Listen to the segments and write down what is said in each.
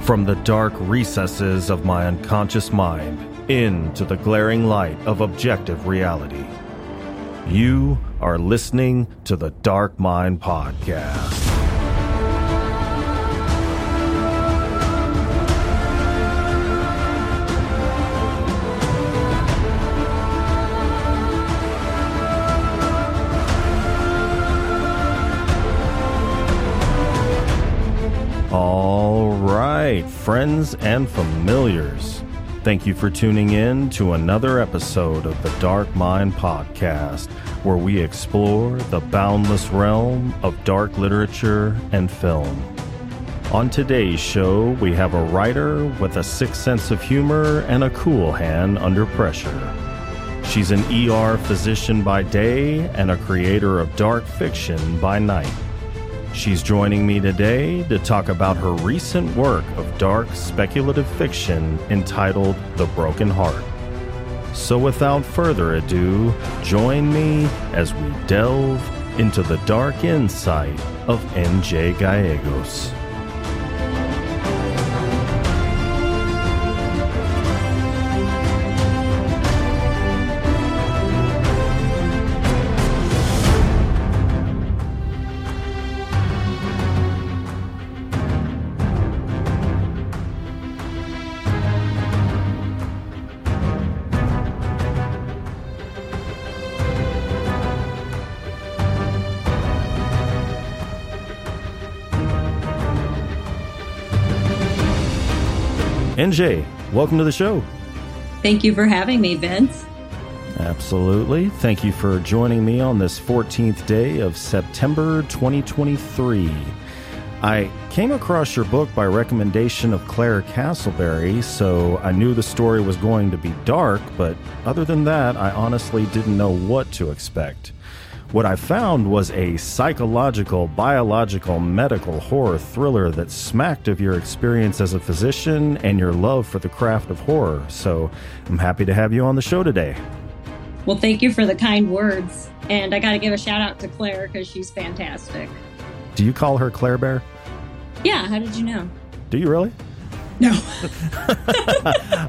From the dark recesses of my unconscious mind into the glaring light of objective reality. You are listening to the Dark Mind Podcast. Right, friends and familiars. Thank you for tuning in to another episode of the Dark Mind Podcast, where we explore the boundless realm of dark literature and film. On today's show, we have a writer with a sixth sense of humor and a cool hand under pressure. She's an ER physician by day and a creator of dark fiction by night. She's joining me today to talk about her recent work of dark speculative fiction entitled The Broken Heart. So, without further ado, join me as we delve into the dark insight of NJ Gallegos. NJ, welcome to the show. Thank you for having me, Vince. Absolutely. Thank you for joining me on this 14th day of September 2023. I came across your book by recommendation of Claire Castleberry, so I knew the story was going to be dark, but other than that, I honestly didn't know what to expect. What I found was a psychological, biological, medical horror thriller that smacked of your experience as a physician and your love for the craft of horror. So I'm happy to have you on the show today. Well, thank you for the kind words. And I got to give a shout out to Claire because she's fantastic. Do you call her Claire Bear? Yeah, how did you know? Do you really? No.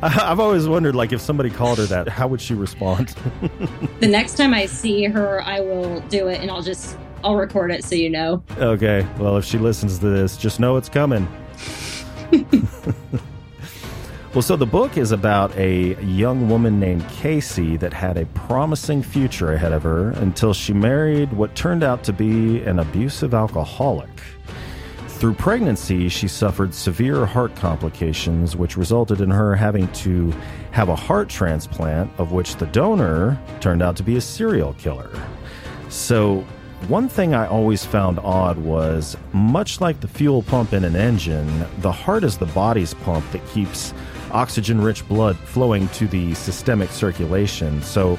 I've always wondered, like, if somebody called her that, how would she respond? the next time I see her, I will do it, and I'll just I'll record it so you know. Okay. Well, if she listens to this, just know it's coming. well, so the book is about a young woman named Casey that had a promising future ahead of her until she married what turned out to be an abusive alcoholic. Through pregnancy, she suffered severe heart complications, which resulted in her having to have a heart transplant, of which the donor turned out to be a serial killer. So, one thing I always found odd was much like the fuel pump in an engine, the heart is the body's pump that keeps oxygen rich blood flowing to the systemic circulation. So,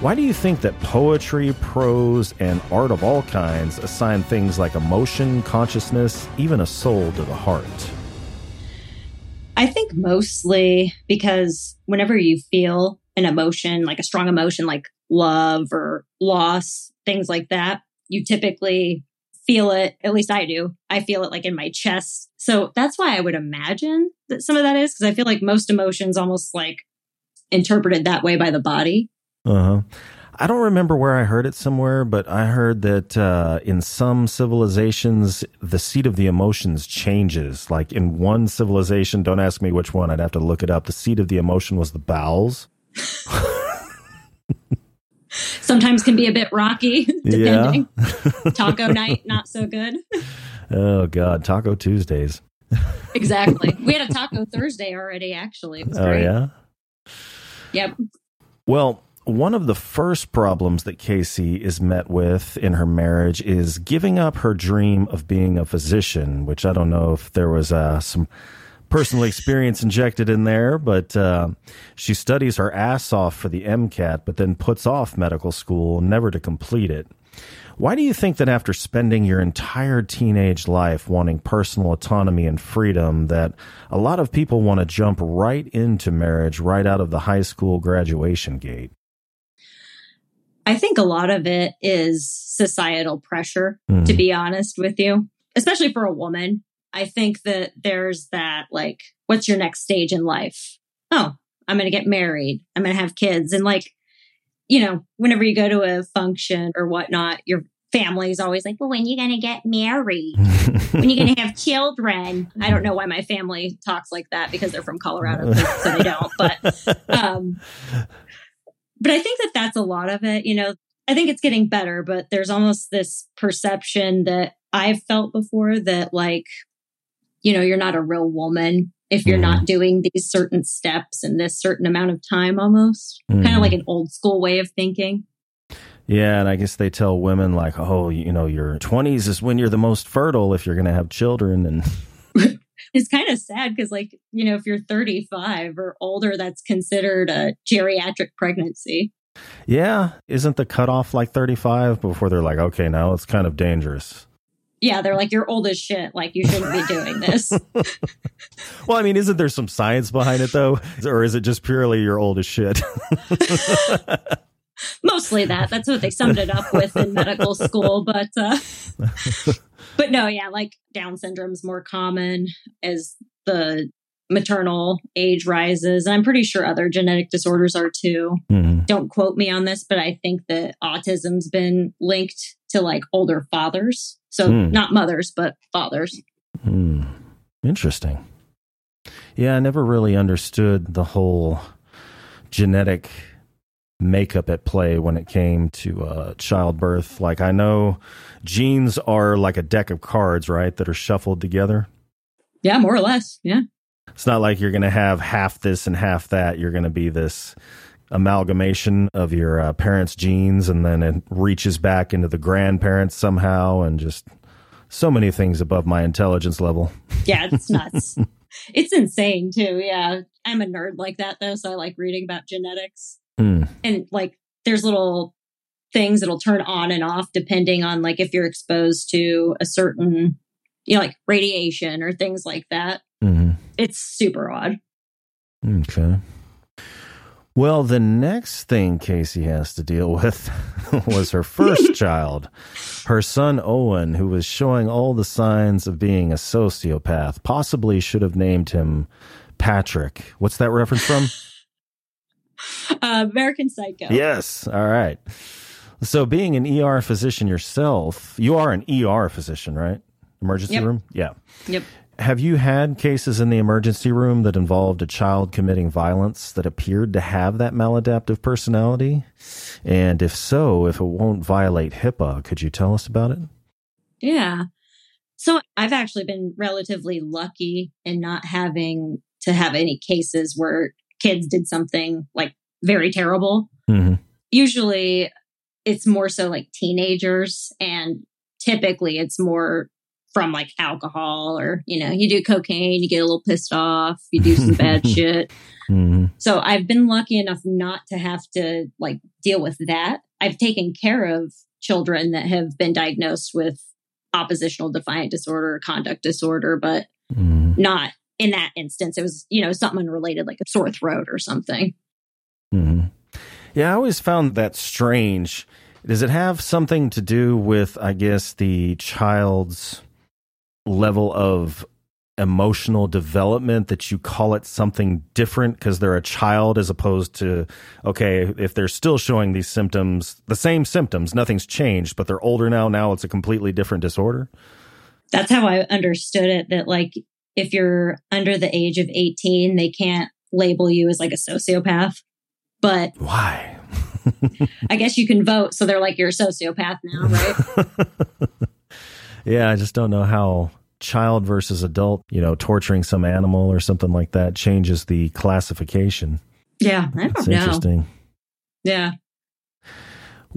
why do you think that poetry, prose, and art of all kinds assign things like emotion, consciousness, even a soul to the heart? I think mostly because whenever you feel an emotion, like a strong emotion like love or loss, things like that, you typically feel it. At least I do. I feel it like in my chest. So that's why I would imagine that some of that is because I feel like most emotions almost like interpreted that way by the body. Uh huh. I don't remember where I heard it somewhere, but I heard that uh, in some civilizations, the seat of the emotions changes. Like in one civilization, don't ask me which one, I'd have to look it up. The seat of the emotion was the bowels. Sometimes can be a bit rocky, depending. Yeah. Taco night, not so good. Oh, God. Taco Tuesdays. exactly. We had a Taco Thursday already, actually. It was great. oh, yeah? Yep. Well, one of the first problems that Casey is met with in her marriage is giving up her dream of being a physician, which I don't know if there was uh, some personal experience injected in there, but uh, she studies her ass off for the MCAT, but then puts off medical school, never to complete it. Why do you think that after spending your entire teenage life wanting personal autonomy and freedom, that a lot of people want to jump right into marriage right out of the high school graduation gate? I think a lot of it is societal pressure, mm. to be honest with you, especially for a woman. I think that there's that like, what's your next stage in life? Oh, I'm going to get married. I'm going to have kids. And like, you know, whenever you go to a function or whatnot, your family is always like, well, when are you going to get married? when are you going to have children? I don't know why my family talks like that because they're from Colorado, so they don't. But, um, but I think that that's a lot of it. You know, I think it's getting better, but there's almost this perception that I've felt before that like, you know, you're not a real woman if you're mm. not doing these certain steps in this certain amount of time almost. Mm. Kind of like an old school way of thinking. Yeah, and I guess they tell women like, "Oh, you know, your 20s is when you're the most fertile if you're going to have children." And it's kind of sad because, like, you know, if you're 35 or older, that's considered a geriatric pregnancy. Yeah, isn't the cutoff like 35 before they're like, "Okay, now it's kind of dangerous." Yeah, they're like, you're old as shit. Like, you shouldn't be doing this. well, I mean, isn't there some science behind it, though? Or is it just purely you're old as shit? Mostly that. That's what they summed it up with in medical school. But, uh, but no, yeah, like Down syndrome's more common as the maternal age rises. And I'm pretty sure other genetic disorders are too. Mm-hmm. Don't quote me on this, but I think that autism's been linked to like older fathers. So mm. not mothers, but fathers. Mm. Interesting. Yeah, I never really understood the whole genetic makeup at play when it came to uh, childbirth. Like, I know genes are like a deck of cards, right, that are shuffled together. Yeah, more or less. Yeah. It's not like you're going to have half this and half that. You're going to be this amalgamation of your uh, parents' genes, and then it reaches back into the grandparents somehow, and just so many things above my intelligence level. Yeah, it's nuts. it's insane too. Yeah, I'm a nerd like that though, so I like reading about genetics. Mm. And like, there's little things that'll turn on and off depending on like if you're exposed to a certain, you know, like radiation or things like that. Mm-hmm. It's super odd. Okay. Well, the next thing Casey has to deal with was her first child, her son Owen, who was showing all the signs of being a sociopath. Possibly should have named him Patrick. What's that reference from? Uh, American Psycho. Yes. All right. So, being an ER physician yourself, you are an ER physician, right? Emergency yep. room? Yeah. Yep. Have you had cases in the emergency room that involved a child committing violence that appeared to have that maladaptive personality? And if so, if it won't violate HIPAA, could you tell us about it? Yeah. So I've actually been relatively lucky in not having to have any cases where kids did something like very terrible. Mm-hmm. Usually it's more so like teenagers and typically it's more from like alcohol or you know you do cocaine you get a little pissed off you do some bad shit mm-hmm. so i've been lucky enough not to have to like deal with that i've taken care of children that have been diagnosed with oppositional defiant disorder conduct disorder but mm-hmm. not in that instance it was you know something unrelated like a sore throat or something. Mm-hmm. yeah i always found that strange. Does it have something to do with i guess the child's level of emotional development that you call it something different because they're a child as opposed to okay if they're still showing these symptoms the same symptoms nothing's changed but they're older now now it's a completely different disorder? That's how i understood it that like if you're under the age of 18 they can't label you as like a sociopath but why i guess you can vote so they're like you're a sociopath now right Yeah, I just don't know how child versus adult, you know, torturing some animal or something like that changes the classification. Yeah, I don't That's know. Interesting. Yeah.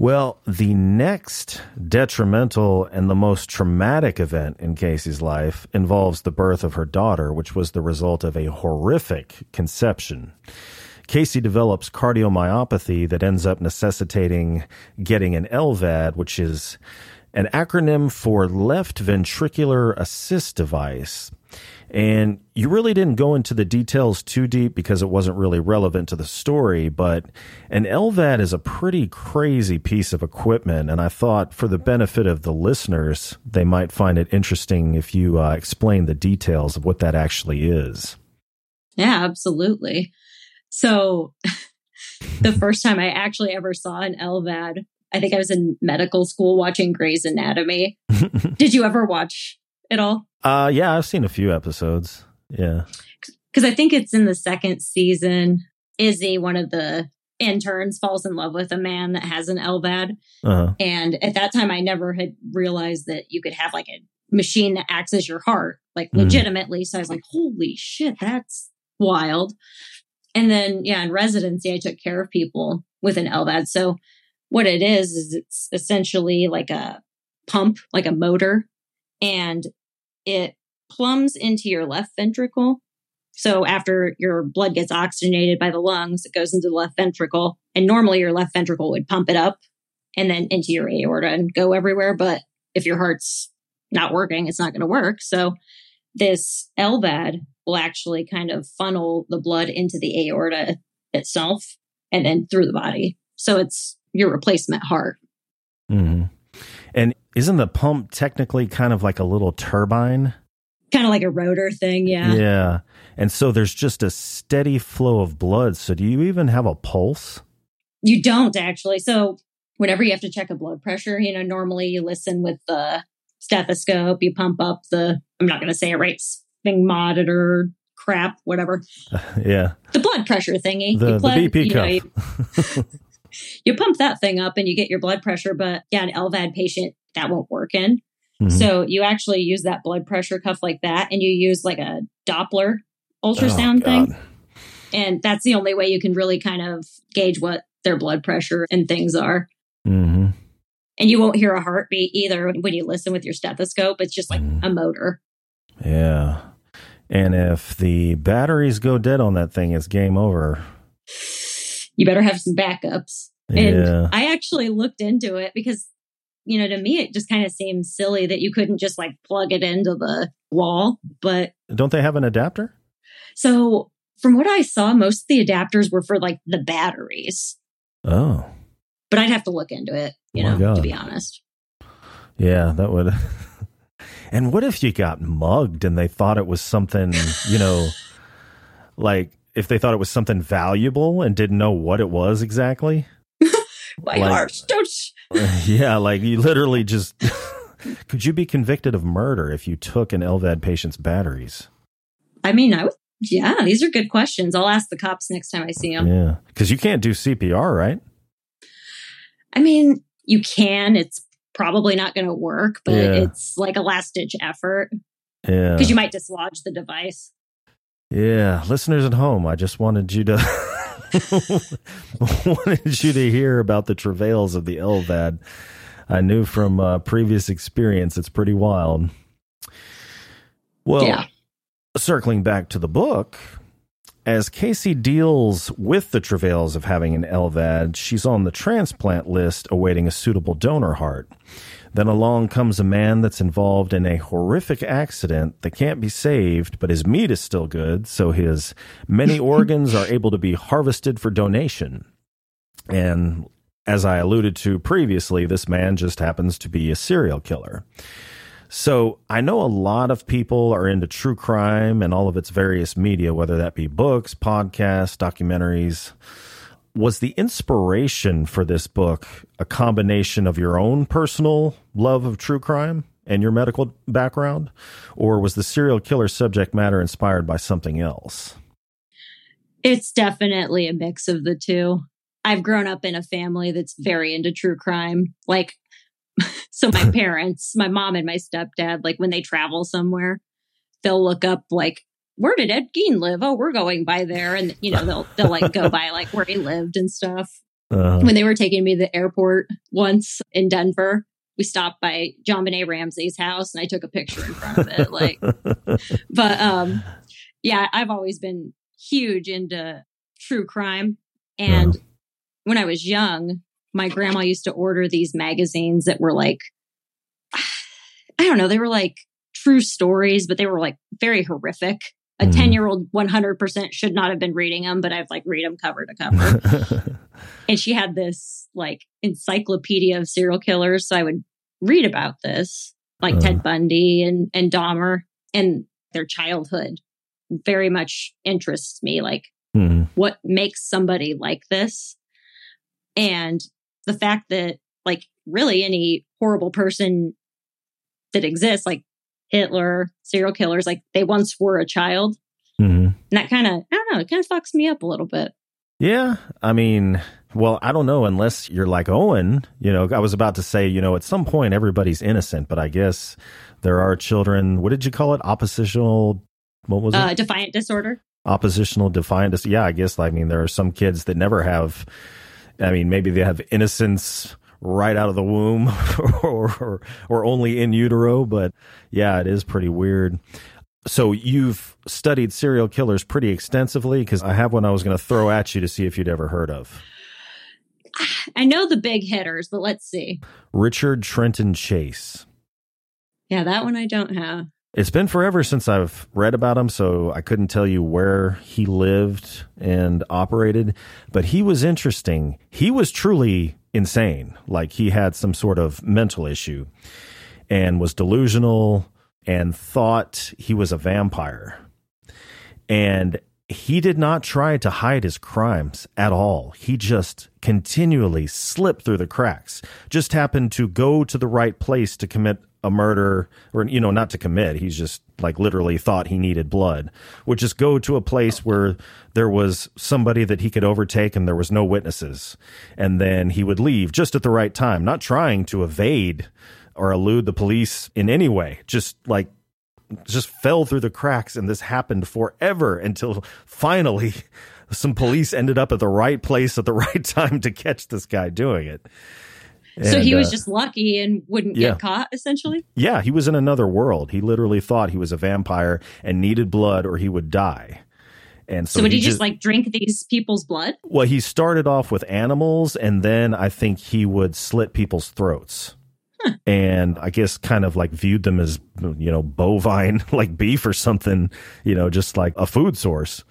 Well, the next detrimental and the most traumatic event in Casey's life involves the birth of her daughter, which was the result of a horrific conception. Casey develops cardiomyopathy that ends up necessitating getting an LVAD, which is an acronym for left ventricular assist device. And you really didn't go into the details too deep because it wasn't really relevant to the story, but an LVAD is a pretty crazy piece of equipment. And I thought for the benefit of the listeners, they might find it interesting if you uh, explain the details of what that actually is. Yeah, absolutely. So the first time I actually ever saw an LVAD, I think I was in medical school watching Grey's Anatomy. Did you ever watch it all? Uh, yeah, I've seen a few episodes. Yeah. Because I think it's in the second season. Izzy, one of the interns, falls in love with a man that has an LVAD. Uh-huh. And at that time, I never had realized that you could have like a machine that acts as your heart, like mm. legitimately. So I was like, holy shit, that's wild. And then, yeah, in residency, I took care of people with an LVAD. So what it is, is it's essentially like a pump, like a motor, and it plumbs into your left ventricle. So after your blood gets oxygenated by the lungs, it goes into the left ventricle. And normally your left ventricle would pump it up and then into your aorta and go everywhere. But if your heart's not working, it's not going to work. So this LVAD will actually kind of funnel the blood into the aorta itself and then through the body. So it's your replacement heart. Mm-hmm. And isn't the pump technically kind of like a little turbine? Kind of like a rotor thing, yeah. Yeah. And so there's just a steady flow of blood. So do you even have a pulse? You don't actually. So whenever you have to check a blood pressure, you know, normally you listen with the stethoscope, you pump up the, I'm not going to say it right, sping monitor crap, whatever. yeah. The blood pressure thingy. The, the BP cuff. Know, you, you pump that thing up and you get your blood pressure, but yeah, an LVAD patient, that won't work in. Mm-hmm. So you actually use that blood pressure cuff like that and you use like a Doppler ultrasound oh, thing. And that's the only way you can really kind of gauge what their blood pressure and things are. Mm-hmm. And you won't hear a heartbeat either when you listen with your stethoscope. It's just like mm. a motor. Yeah. And if the batteries go dead on that thing, it's game over. You better have some backups. And yeah. I actually looked into it because you know, to me, it just kind of seems silly that you couldn't just like plug it into the wall. But don't they have an adapter? So, from what I saw, most of the adapters were for like the batteries. Oh. But I'd have to look into it, you oh know, to be honest. Yeah, that would. and what if you got mugged and they thought it was something, you know, like if they thought it was something valuable and didn't know what it was exactly? My like, don't yeah, like you literally just could you be convicted of murder if you took an LVAD patient's batteries? I mean, I would. yeah, these are good questions. I'll ask the cops next time I see them. Yeah, because you can't do CPR, right? I mean, you can. It's probably not going to work, but yeah. it's like a last ditch effort. Yeah, because you might dislodge the device. Yeah, listeners at home, I just wanted you to wanted you to hear about the travails of the LVAD. I knew from uh, previous experience it's pretty wild. Well, yeah. circling back to the book, as Casey deals with the travails of having an LVAD, she's on the transplant list awaiting a suitable donor heart. Then along comes a man that's involved in a horrific accident that can't be saved, but his meat is still good, so his many organs are able to be harvested for donation. And as I alluded to previously, this man just happens to be a serial killer. So I know a lot of people are into true crime and all of its various media, whether that be books, podcasts, documentaries was the inspiration for this book a combination of your own personal love of true crime and your medical background, or was the serial killer subject matter inspired by something else? It's definitely a mix of the two. I've grown up in a family that's very into true crime. Like, so my parents, my mom and my stepdad, like when they travel somewhere, they'll look up like where did Ed Gein live? Oh, we're going by there. And, you know, they'll, they'll like go by like where he lived and stuff. Uh-huh. When they were taking me to the airport once in Denver, we stopped by JonBenét Ramsey's house and I took a picture in front of it. Like, but, um, yeah, I've always been huge into true crime. And uh-huh. when I was young, my grandma used to order these magazines that were like, I don't know, they were like true stories, but they were like very horrific. A Mhm. 10 year old 100% should not have been reading them, but I've like read them cover to cover. and she had this like encyclopedia of serial killers. So I would read about this, like Uh. Ted Bundy and, and Dahmer and their childhood very much interests me. Like Mhm. what makes somebody like this? And the fact that like really any horrible person that exists, like Hitler, serial killers, like they once were a child. Mm-hmm. And that kind of, I don't know, it kind of fucks me up a little bit. Yeah, I mean, well, I don't know unless you're like Owen. You know, I was about to say, you know, at some point everybody's innocent, but I guess there are children. What did you call it? Oppositional. What was Uh, it? defiant disorder. Oppositional defiant. dis- Yeah, I guess. I mean, there are some kids that never have. I mean, maybe they have innocence right out of the womb, or, or or only in utero. But yeah, it is pretty weird. So you've studied serial killers pretty extensively because I have one I was going to throw at you to see if you'd ever heard of. I know the big hitters, but let's see. Richard Trenton Chase. Yeah, that one I don't have. It's been forever since I've read about him, so I couldn't tell you where he lived and operated, but he was interesting. He was truly insane. Like he had some sort of mental issue and was delusional and thought he was a vampire. And he did not try to hide his crimes at all. He just continually slipped through the cracks. Just happened to go to the right place to commit a murder, or, you know, not to commit. He's just like literally thought he needed blood. Would just go to a place where there was somebody that he could overtake and there was no witnesses. And then he would leave just at the right time, not trying to evade or elude the police in any way. Just like just fell through the cracks and this happened forever until finally some police ended up at the right place at the right time to catch this guy doing it. So And, he was uh, just lucky and wouldn't yeah. get caught, essentially. yeah, he was in another world. He literally thought he was a vampire and needed blood or he would die. And so, So, would he just like drink these people's blood? well, he started off with animals and then I think he would slit people's throats. And I guess kind of like viewed them as, you know, bovine, like beef or something, you know, just like a food source.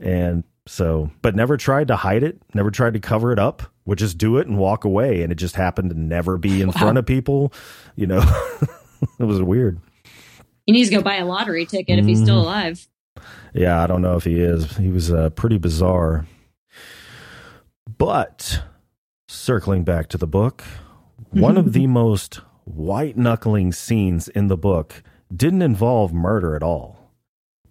And so, but never tried to hide it, never tried to cover it up, would just do it and walk away. And it just happened to never be in Wow. front of people, you know, it was weird. He needs to go buy a lottery ticket if he's Mm-hmm. still alive. Yeah, I don't know if he is. He was uh, pretty bizarre. But circling back to the book, one of the most white knuckling scenes in the book didn't involve murder at all.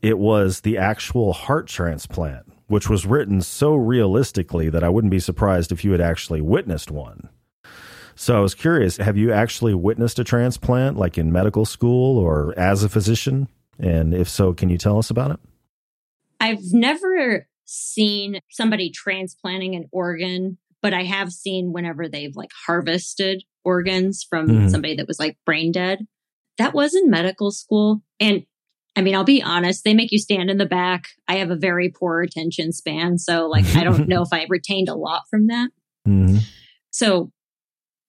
It was the actual heart transplant, which was written so realistically that I wouldn't be surprised if you had actually witnessed one. So I was curious have you actually witnessed a transplant, like in medical school or as a physician? And if so, can you tell us about it? I've never seen somebody transplanting an organ, but I have seen whenever they've like harvested organs from Mhm. somebody that was like brain dead. That was in medical school. And I mean, I'll be honest, they make you stand in the back. I have a very poor attention span. So, like, I don't know if I retained a lot from that. Mm-hmm. So,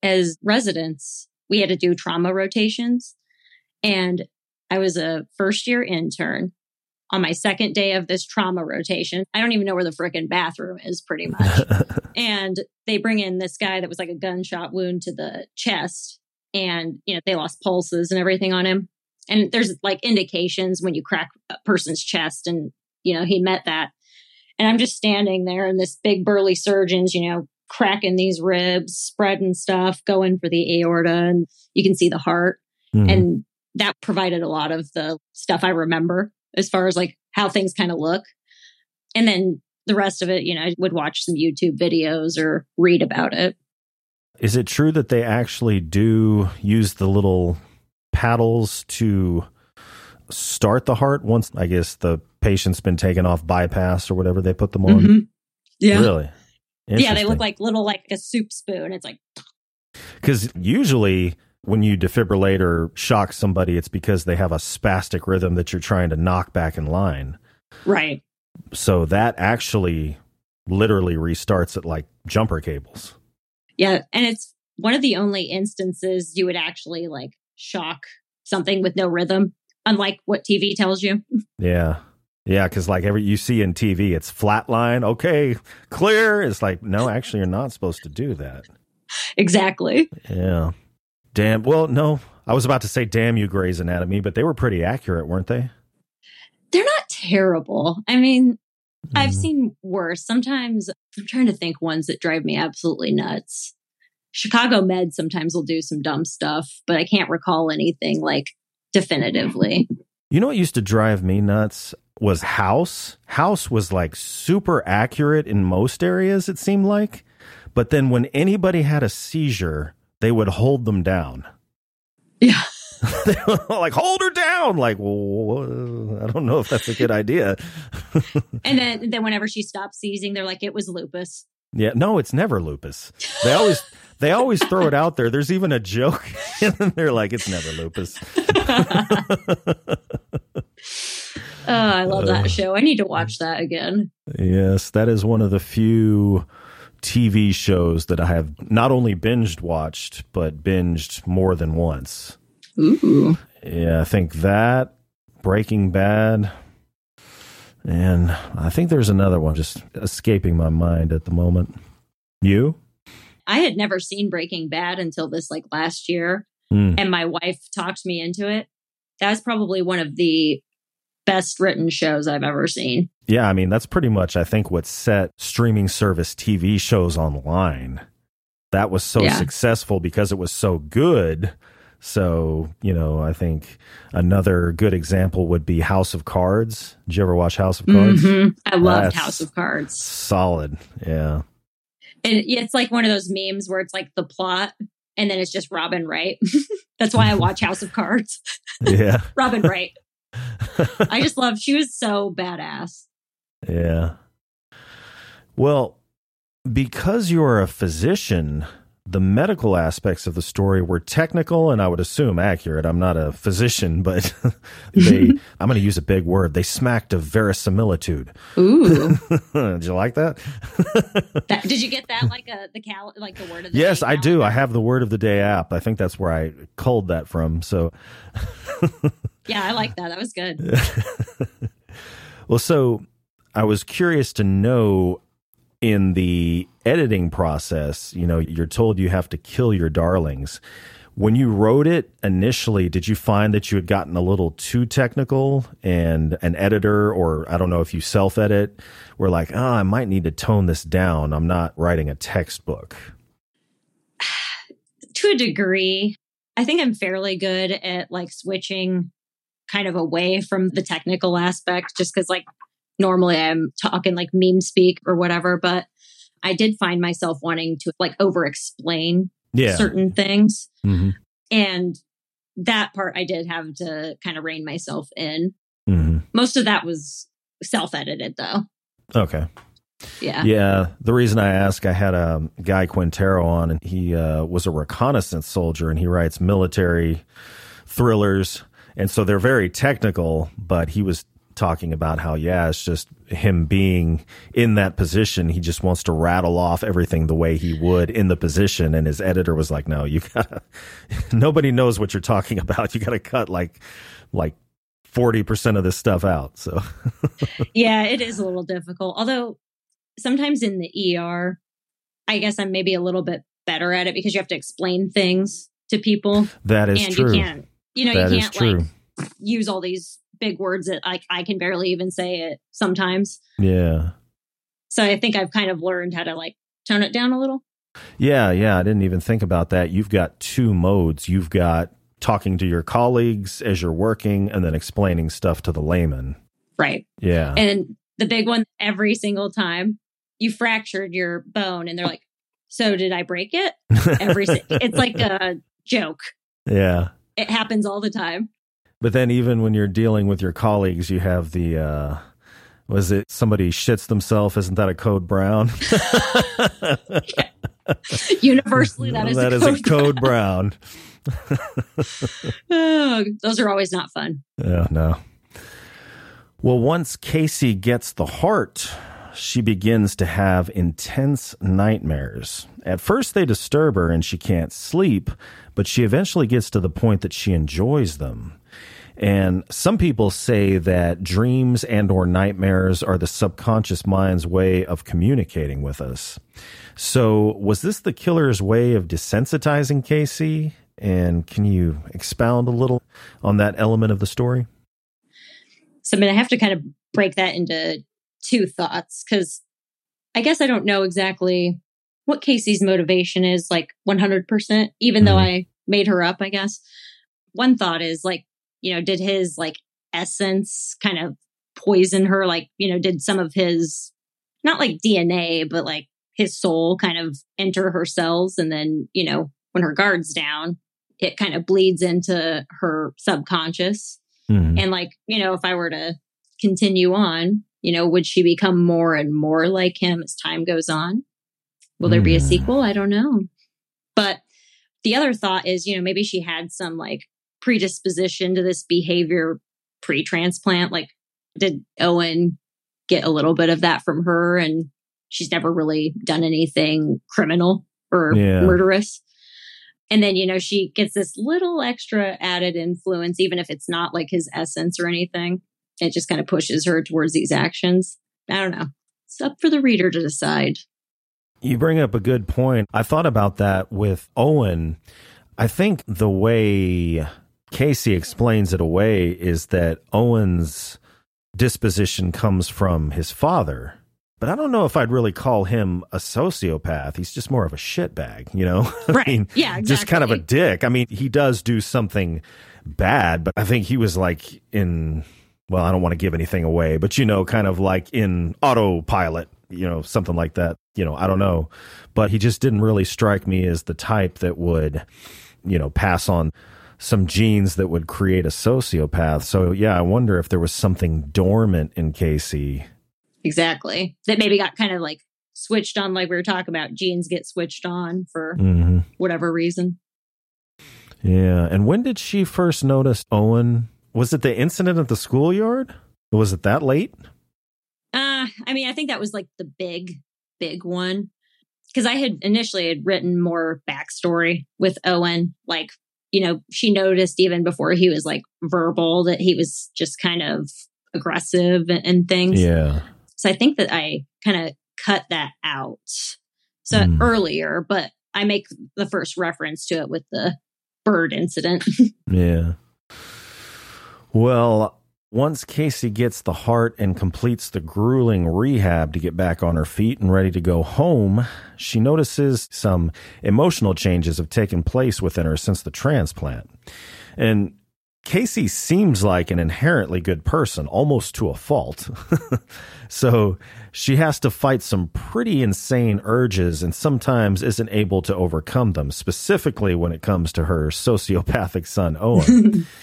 as residents, we had to do trauma rotations. And I was a first year intern on my second day of this trauma rotation. I don't even know where the frickin' bathroom is, pretty much. and they bring in this guy that was like a gunshot wound to the chest. And, you know, they lost pulses and everything on him. And there's like indications when you crack a person's chest, and, you know, he met that. And I'm just standing there, and this big burly surgeon's, you know, cracking these ribs, spreading stuff, going for the aorta, and you can see the heart. Mhm. And that provided a lot of the stuff I remember as far as like how things kind of look. And then the rest of it, you know, I would watch some YouTube videos or read about it. Is it true that they actually do use the little paddles to start the heart once, I guess, the patient's been taken off bypass or whatever they put them on? Mhm. Yeah. Really? Yeah, they look like little, like a soup spoon. It's like, Because usually when you defibrillate or shock somebody, it's because they have a spastic rhythm that you're trying to knock back in line. right. So that actually literally restarts it like jumper cables. Yeah. And it's one of the only instances you would actually like shock something with no rhythm, unlike what TV tells you. Yeah. Yeah, because like every you see in TV, it's flatline. Okay, clear. It's like no, actually, you're not supposed to do that. Exactly. Yeah. Damn. Well, no, I was about to say damn you, Grey's Anatomy, but they were pretty accurate, weren't they? They're not terrible. I mean, I've Mhm. seen worse. Sometimes I'm trying to think ones that drive me absolutely nuts. Chicago Med sometimes will do some dumb stuff, but I can't recall anything like definitively. You know what used to drive me nuts was House. House was like super accurate in most areas, it seemed like. But then when anybody had a seizure, they would hold them down. Yeah. They were like, hold her down. Like, I don't know if that's a good idea. And then then whenever she stops seizing, they're like, it was lupus. Yeah, no, it's never lupus. They always they always throw it out there. There's even a joke, and they're like, "It's never lupus." Oh, I love Uh, that show. I need to watch that again. yes, that is one of the few TV shows that I have not only binged watched, but binged more than once. Ooh. Yeah, I think that Breaking Bad, and I think there's another one just escaping my mind at the moment. You? I had never seen Breaking Bad until this like last year, Hmm. and my wife talked me into it. That's probably one of the best written shows I've ever seen. Yeah, I mean, that's pretty much, I think, what set streaming service TV shows online. That was so Yeah. successful because it was so good. So, you know, I think another good example would be House of Cards. Did you ever watch House of Cards? Mhm. I loved That's- House of Cards. Solid. Yeah. And it's like one of those memes where it's like the plot and then it's just Robin Wright. That's why I watch House of Cards. Yeah. Robin Wright. I just love she was so badass. Yeah. Well, because you're a physician, the medical aspects of the story were technical and I would assume accurate. I'm not a physician, but they I'm going to use a big word. They smacked of verisimilitude. Ooh. Did you like that? That, did you get that like a the cal like the word of the yes, day I do. I have the word of the day app. I think that's where I culled that from. So Yeah, I like that. That was good. Well, so I was curious to know in the editing process, you know, you're told you have to kill your darlings. When you wrote it initially, did you find that you had gotten a little too technical and an editor, or I don't know if you self edit, were like, oh, I might need to tone this down. I'm not writing a textbook. to a degree, I think I'm fairly good at like switching kind of away from the technical aspect just because like normally I'm talking like meme speak or whatever, but I did find myself wanting to like over explain Yeah. certain things. hmm And that part I did have to kind of rein myself in. hmm Most of that was self edited though. Okay. Yeah. Yeah, the reason I ask, I had a guy Quintero on, and he uh, was a reconnaissance soldier, and he writes military thrillers, and so they're very technical. But he was talking about how, yeah, it's just him being in that position. He just wants to rattle off everything the way he would in the position, and his editor was like, "No, you gotta. nobody knows what you're talking about. You gotta cut like, like." 40% of this stuff out. So, yeah, it is a little difficult. Although sometimes in the ER, I guess I'm maybe a little bit better at it because you have to explain things to people that is and true. you can't, you know, That you can't true. like use all these big words that like I can barely even say it sometimes. yeah. So I think I've kind of learned how to like tone it down a little. Yeah, yeah, I didn't even think about that. You've got two modes. You've got talking to your colleagues as you're working and then explaining stuff to the layman. Right. Yeah. And the big one every single time you fractured your bone and they're like, so did I break it? Every, si- it's like a joke. yeah. It happens all the time. But then even when you're dealing with your colleagues, you have the uh was it somebody shits themselves? Isn't that a code brown? Universally, that is That a is code. a code brown. Oh, those are always not fun. Yeah, no. Well, once Casey gets the heart she begins to have intense nightmares. At first, they disturb her and she can't sleep, but she eventually gets to the point that she enjoys them. And some people say that dreams and or nightmares are the subconscious mind's way of communicating with us. So, was this the killer's way of desensitizing Casey? And can you expound a little on that element of the story? So, I mean, I have to kind of break that into two thoughts because I guess I don't know exactly what Casey's motivation is, like 100%, even mm-hmm. though I made her up, I guess. One thought is like, you know, did his like essence kind of poison her? Like, you know, did some of his, not like DNA, but like his soul kind of enter her cells? And then, you know, when her guard's down, it kind of bleeds into her subconscious. Mm-hmm. And like, you know, if I were to continue on, you know, would she become more and more like him as time goes on? Will there be a hmm. sequel? I don't know. But the other thought is, you know, maybe she had some like predisposition to this behavior pre transplant. Like, did Owen get a little bit of that from her and she's never really done anything criminal or yeah. murderous? And then, you know, she gets this little extra added influence, even if it's not like his essence or anything. It just kind of pushes her towards these actions. I don't know. It's up for the reader to decide. You bring up a good point. I thought about that with Owen. I think the way Casey explains it away is that Owen's disposition comes from his father. But I don't know if I'd really call him a sociopath. He's just more of a shitbag, you know? Right. I mean, yeah, exactly. Just kind of a dick. I mean, he does do something bad, but I think he was like in, well, I don't want to give anything away, but you know, kind of like in autopilot, you know, something like that. You know, I don't know. But he just didn't really strike me as the type that would, you know, pass on some genes that would create a sociopath. So yeah, I wonder if there was something dormant in Casey. Exactly. That maybe got kind of like switched on, like we were talking about. Genes get switched on for mm-hmm. whatever reason. Yeah. And when did she first notice Owen? Was it the incident at the schoolyard? Was it that late? Uh, I mean, I think that was like the big, big one. Because I had initially had written more backstory with Owen, like you know, she noticed even before he was like verbal that he was just kind of aggressive and, and things. Yeah. So I think that I kind of cut that out. So mm. earlier, but I make the first reference to it with the bird incident. yeah. Well, once Casey gets the heart and completes the grueling rehab to get back on her feet and ready to go home, she notices some emotional changes have taken place within her since the transplant. And Casey seems like an inherently good person, almost to a fault. so she has to fight some pretty insane urges and sometimes isn't able to overcome them, specifically when it comes to her sociopathic son, Owen.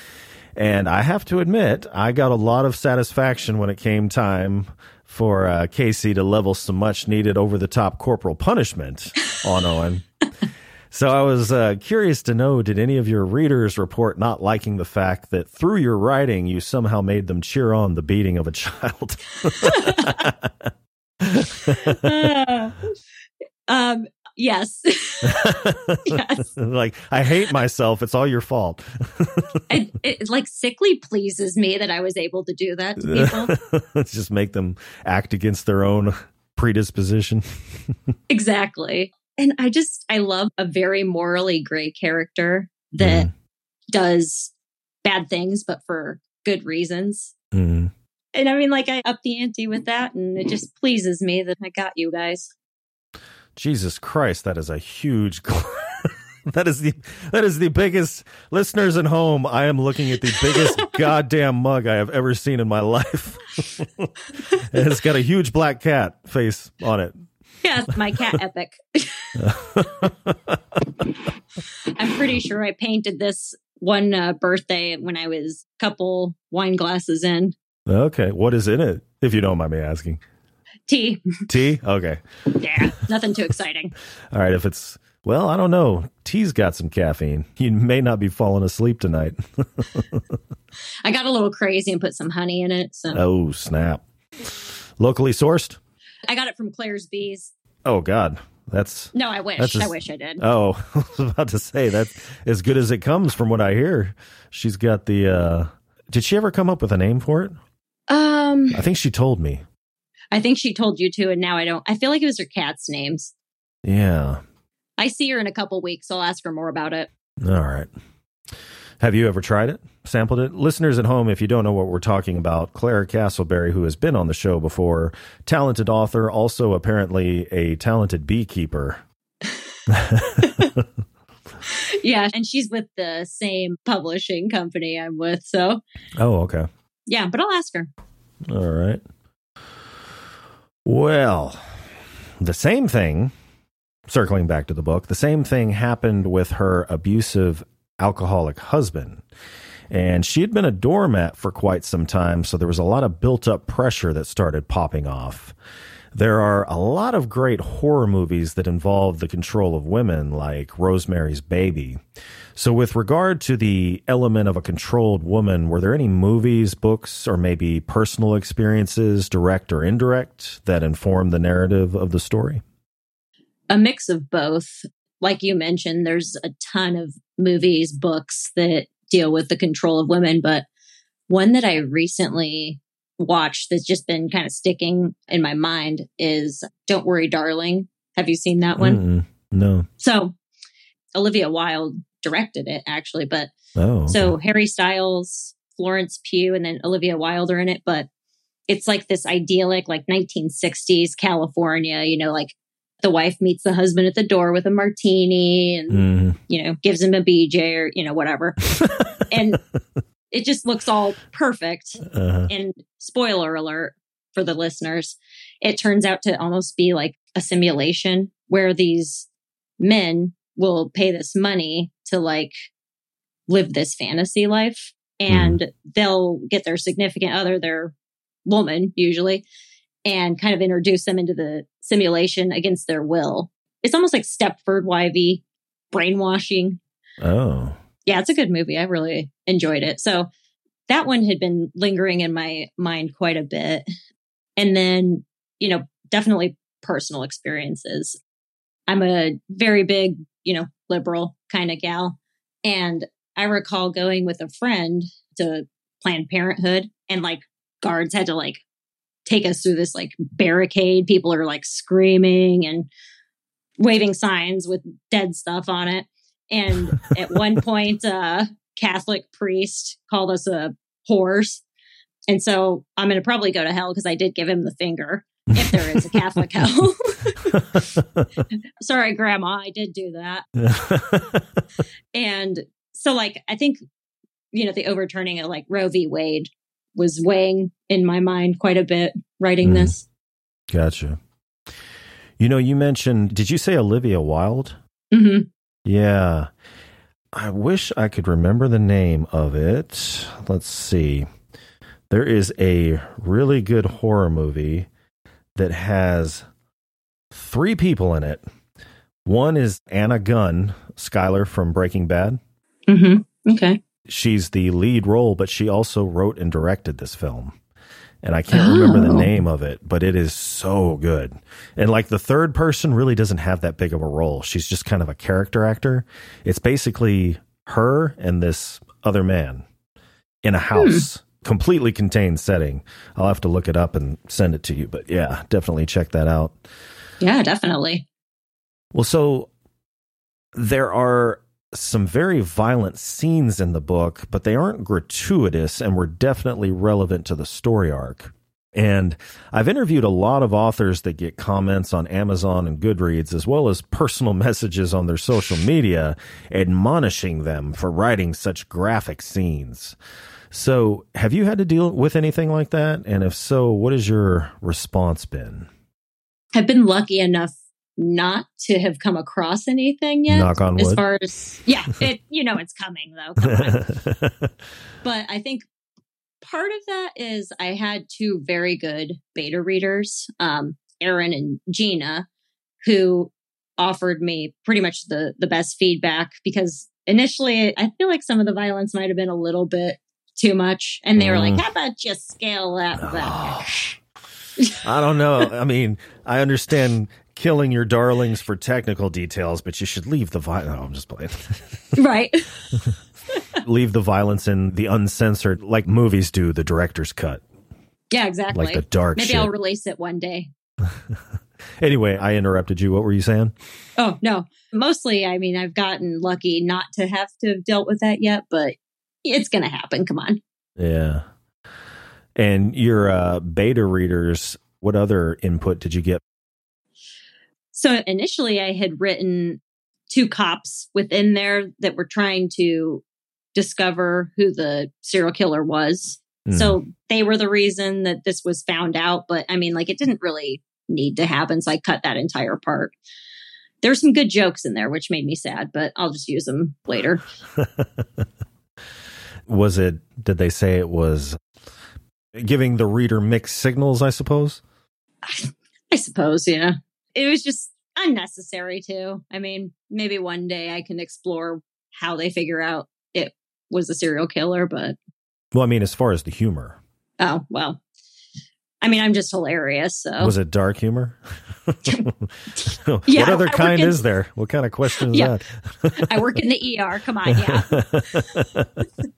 And I have to admit, I got a lot of satisfaction when it came time for uh, Casey to level some much needed over the top corporal punishment on Owen. So I was uh, curious to know did any of your readers report not liking the fact that through your writing you somehow made them cheer on the beating of a child? uh, um, Yes. yes. like I hate myself. It's all your fault. it, it, like sickly pleases me that I was able to do that to people. Just make them act against their own predisposition. exactly. And I just I love a very morally gray character that mm. does bad things but for good reasons. Mm. And I mean like I up the ante with that and it just pleases me that I got you guys. Jesus Christ, that is a huge. that is the that is the biggest listeners at home. I am looking at the biggest goddamn mug I have ever seen in my life. it's got a huge black cat face on it. Yeah, my cat epic. I'm pretty sure I painted this one uh, birthday when I was a couple wine glasses in. Okay, what is in it? If you don't mind me asking. Tea. Tea? Okay. Yeah, nothing too exciting. All right, if it's well, I don't know. Tea's got some caffeine. You may not be falling asleep tonight. I got a little crazy and put some honey in it. So Oh, snap. Locally sourced? I got it from Claire's Bees. Oh God, that's no. I wish. I wish I did. Oh, I was about to say that as good as it comes from what I hear. She's got the. uh Did she ever come up with a name for it? Um, I think she told me. I think she told you to, and now I don't. I feel like it was her cat's names. Yeah. I see her in a couple weeks. So I'll ask her more about it. All right. Have you ever tried it? Sampled it? Listeners at home, if you don't know what we're talking about, Claire Castleberry, who has been on the show before, talented author, also apparently a talented beekeeper. yeah, and she's with the same publishing company I'm with. So, oh, okay. Yeah, but I'll ask her. All right. Well, the same thing, circling back to the book, the same thing happened with her abusive alcoholic husband. And she had been a doormat for quite some time, so there was a lot of built up pressure that started popping off. There are a lot of great horror movies that involve the control of women, like Rosemary's Baby. So, with regard to the element of a controlled woman, were there any movies, books, or maybe personal experiences, direct or indirect, that inform the narrative of the story? A mix of both. Like you mentioned, there's a ton of movies, books that deal with the control of women, but one that I recently watched that's just been kind of sticking in my mind is Don't Worry, Darling. Have you seen that one? Mm-mm, no. So, Olivia Wilde directed it actually, but oh, okay. so Harry Styles, Florence Pugh, and then Olivia Wilde are in it. But it's like this idyllic, like 1960s California, you know, like the wife meets the husband at the door with a martini and, mm. you know, gives him a BJ or, you know, whatever. and it just looks all perfect. Uh-huh. And spoiler alert for the listeners, it turns out to almost be like a simulation where these men will pay this money to like live this fantasy life and mm. they'll get their significant other, their woman usually, and kind of introduce them into the simulation against their will. It's almost like Stepford Wivey brainwashing. Oh. Yeah, it's a good movie. I really enjoyed it. So that one had been lingering in my mind quite a bit. And then, you know, definitely personal experiences. I'm a very big you know, liberal kind of gal. And I recall going with a friend to Planned Parenthood and like guards had to like take us through this like barricade. People are like screaming and waving signs with dead stuff on it. And at one point, uh, Catholic priest called us a horse. And so I'm going to probably go to hell because I did give him the finger if there is a Catholic hell. Sorry, Grandma, I did do that. and so, like, I think, you know, the overturning of like Roe v. Wade was weighing in my mind quite a bit writing mm. this. Gotcha. You know, you mentioned, did you say Olivia Wilde? Mm-hmm. Yeah. I wish I could remember the name of it. Let's see. There is a really good horror movie that has three people in it. One is Anna Gunn, Skyler from Breaking Bad. Mm-hmm. Okay. She's the lead role, but she also wrote and directed this film. And I can't oh. remember the oh. name of it, but it is so good. And like the third person really doesn't have that big of a role. She's just kind of a character actor. It's basically her and this other man in a hmm. house. Hmm completely contained setting. I'll have to look it up and send it to you. But yeah, definitely check that out. Yeah, definitely. Well, so there are some very violent scenes in the book, but they aren't gratuitous and were definitely relevant to the story arc. And I've interviewed a lot of authors that get comments on Amazon and Goodreads, as well as personal messages on their social media, admonishing them for writing such graphic scenes. So, have you had to deal with anything like that? And if so, what has your response been? I've been lucky enough not to have come across anything yet. Knock on wood. As far as, yeah, it, you know, it's coming though. but I think part of that is I had two very good beta readers, um, Aaron and Gina, who offered me pretty much the the best feedback because initially I feel like some of the violence might have been a little bit too much. And they were like, mm. how about just scale that back? I don't know. I mean, I understand killing your darlings for technical details, but you should leave the violence. No, I'm just playing. right. leave the violence in the uncensored, like movies do, the director's cut. Yeah, exactly. Like the dark Maybe shit. I'll release it one day. anyway, I interrupted you. What were you saying? Oh, no. Mostly, I mean, I've gotten lucky not to have to have dealt with that yet, but it's going to happen. Come on. Yeah. And your uh, beta readers, what other input did you get? So initially, I had written two cops within there that were trying to discover who the serial killer was. Mm. So they were the reason that this was found out. But I mean, like, it didn't really need to happen. So I cut that entire part. There's some good jokes in there, which made me sad, but I'll just use them later. was it, did they say it was giving the reader mixed signals, I suppose? I suppose, yeah. It was just unnecessary too. I mean, maybe one day I can explore how they figure out it was a serial killer, but Well, I mean, as far as the humor, oh, well. I mean, I'm just hilarious. So was it dark humor? Yeah, what other I kind in- is there? What kind of question is Yeah. that? I work in the ER. Come on, yeah.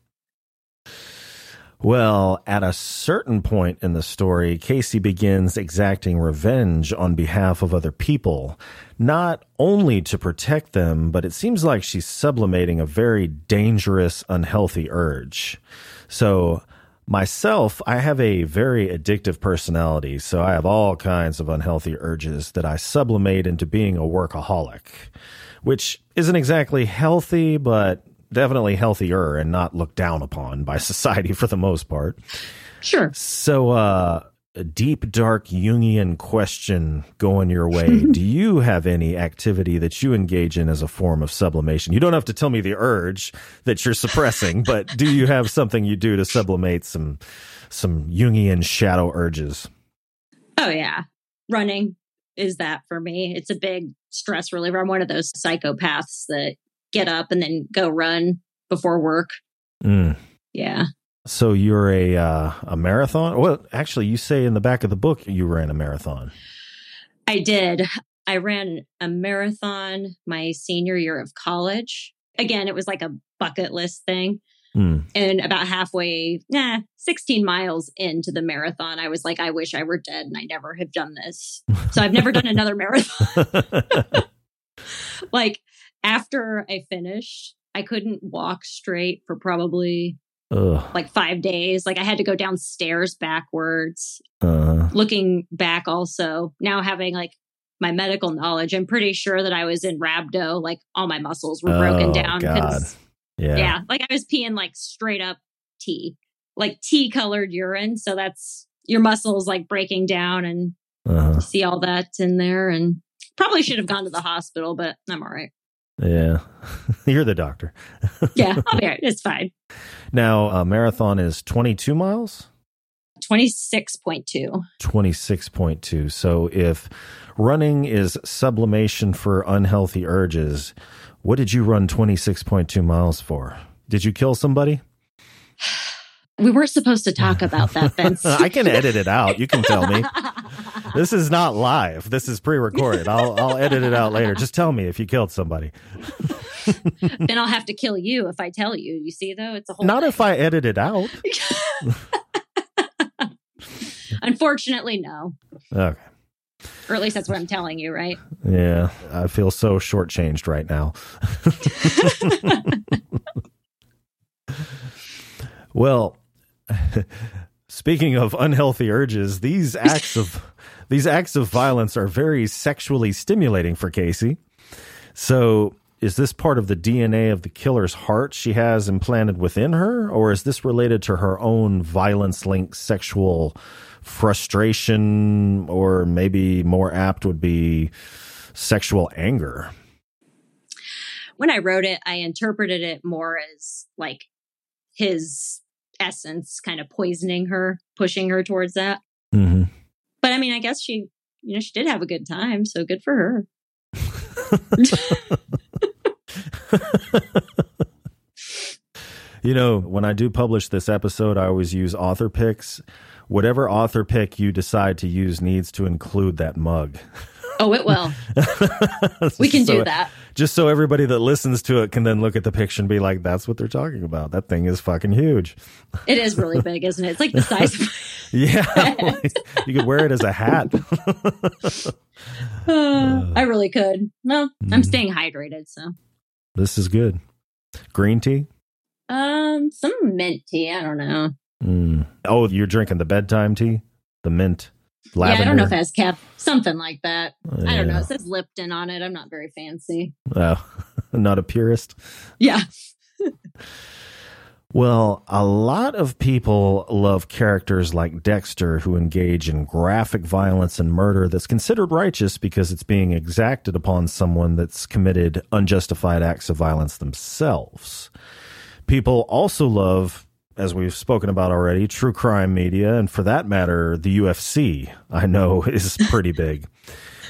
well, at a certain point in the story, Casey begins exacting revenge on behalf of other people, not only to protect them, but it seems like she's sublimating a very dangerous, unhealthy urge. So, myself, I have a very addictive personality, so I have all kinds of unhealthy urges that I sublimate into being a workaholic, which isn't exactly healthy, but definitely healthier and not looked down upon by society for the most part. Sure. So, uh, a deep, dark Jungian question going your way. Do you have any activity that you engage in as a form of sublimation? You don't have to tell me the urge that you're suppressing, but do you have something you do to sublimate some some Jungian shadow urges? Oh, yeah. Running is that for me. It's a big stress reliever. I'm one of those psychopaths that get up and then go run before work. Mm. Yeah. So you're a uh, a marathon? Well, actually, you say in the back of the book you ran a marathon. I did. I ran a marathon my senior year of college. Again, it was like a bucket list thing. Mm. And about halfway, nah, 16 miles into the marathon, I was like, I wish I were dead and I never have done this. So I've never done another marathon. like after I finished, I couldn't walk straight for probably Ugh. like five days. Like I had to go downstairs backwards. Uh, Looking back, also now having like my medical knowledge, I'm pretty sure that I was in rhabdo. Like all my muscles were broken Oh, down. God. yeah. yeah, like I was peeing like straight up tea, like tea colored urine. So that's your muscles like breaking down and Uh-huh. see all that in there. And probably should have gone to the hospital, but I'm all right. Yeah. You're the doctor. Yeah, I'll be right. It's fine. Now, a marathon is 22 miles? 26.2. 26.2. So if running is sublimation for unhealthy urges, what did you run 26.2 miles for? Did you kill somebody? We weren't supposed to talk about that, Vince. I can edit it out. You can tell me. This is not live. This is pre-recorded. I'll I'll edit it out later. Just tell me if you killed somebody. then I'll have to kill you if I tell you. You see, though, it's a whole. Not thing. if I edit it out. Unfortunately, no. Okay. Or at least that's what I'm telling you, right? Yeah, I feel so shortchanged right now. well, speaking of unhealthy urges, these acts of these acts of violence are very sexually stimulating for Casey. So, is this part of the DNA of the killer's heart she has implanted within her, or is this related to her own violence-linked sexual frustration, or maybe more apt would be sexual anger? When I wrote it, I interpreted it more as like his essence kind of poisoning her, pushing her towards that. Mm-hmm. I mean, I guess she, you know, she did have a good time. So good for her. You know, when I do publish this episode, I always use author picks. whatever author pick you decide to use needs to include that mug. Oh, it will. we can so, do that. Just so everybody that listens to it can then look at the picture and be like, that's what they're talking about. That thing is fucking huge. It is really big, isn't it? It's like the size of Yeah. you could wear it as a hat. uh, I really could. No, I'm mm. staying hydrated, so. This is good. Green tea? Um, some mint tea. I don't know. Mm. Oh, you're drinking the bedtime tea? The mint. Lavender. Yeah, I don't know if it has cap, something like that. Yeah. I don't know. It says Lipton on it. I'm not very fancy. Oh, not a purist. Yeah. Well, a lot of people love characters like Dexter who engage in graphic violence and murder that's considered righteous because it's being exacted upon someone that's committed unjustified acts of violence themselves. People also love as we've spoken about already, true crime media, and for that matter, the UFC, I know is pretty big.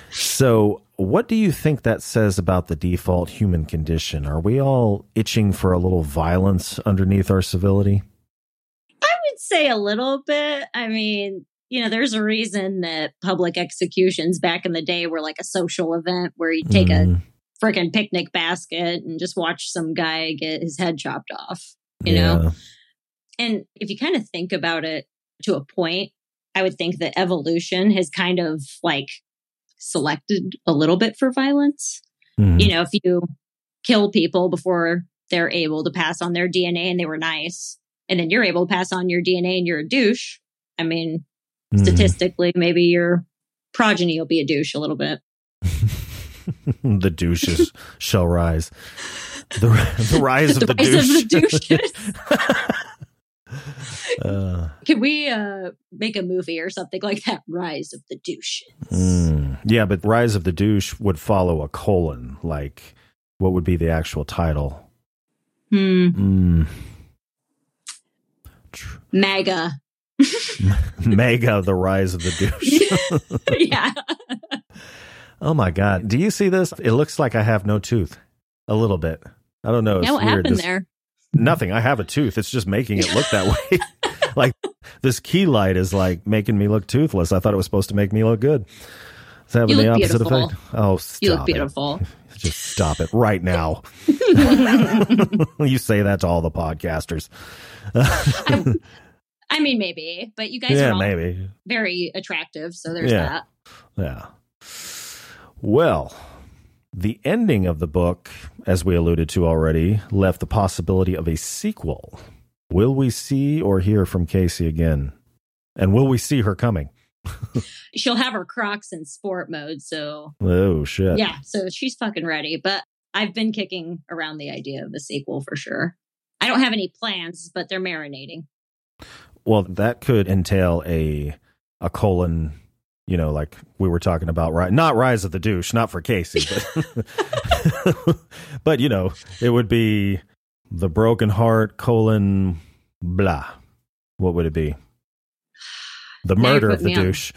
So, what do you think that says about the default human condition? Are we all itching for a little violence underneath our civility? I would say a little bit. I mean, you know, there's a reason that public executions back in the day were like a social event where you take mm. a mm-hmm. freaking picnic basket and just watch some guy get his head chopped off, you yeah. know? And if you kind of think about it to a point, I would think that evolution has kind of like selected a little bit for violence. Mm. You know, if you kill people before they're able to pass on their DNA and they were nice, and then you're able to pass on your DNA and you're a douche, I mean, mm. statistically, maybe your progeny will be a douche a little bit. the douches shall rise. The, the rise of the, the rise douche. Of the douches. Uh, Can we uh, make a movie or something like that? Rise of the Douches. Mm, yeah, but Rise of the Douche would follow a colon. Like, what would be the actual title? Hmm. Mm. Mega. Mega, the Rise of the Douche. yeah. oh my God. Do you see this? It looks like I have no tooth. A little bit. I don't know. It's yeah, what weird. happened Just, there? Nothing. I have a tooth. It's just making it look that way. like this key light is like making me look toothless. I thought it was supposed to make me look good. It's having the opposite beautiful. effect. Oh, stop you look beautiful. It. Just stop it right now. you say that to all the podcasters. I mean, maybe, but you guys yeah, are maybe very attractive. So there's yeah. that. Yeah. Well, the ending of the book, as we alluded to already, left the possibility of a sequel. Will we see or hear from Casey again? And will we see her coming? She'll have her Crocs in sport mode, so oh shit, yeah. So she's fucking ready. But I've been kicking around the idea of a sequel for sure. I don't have any plans, but they're marinating. Well, that could entail a a colon you know, like we were talking about, right? Not Rise of the Douche, not for Casey, but, but you know, it would be the broken heart colon blah. What would it be? The murder of the douche.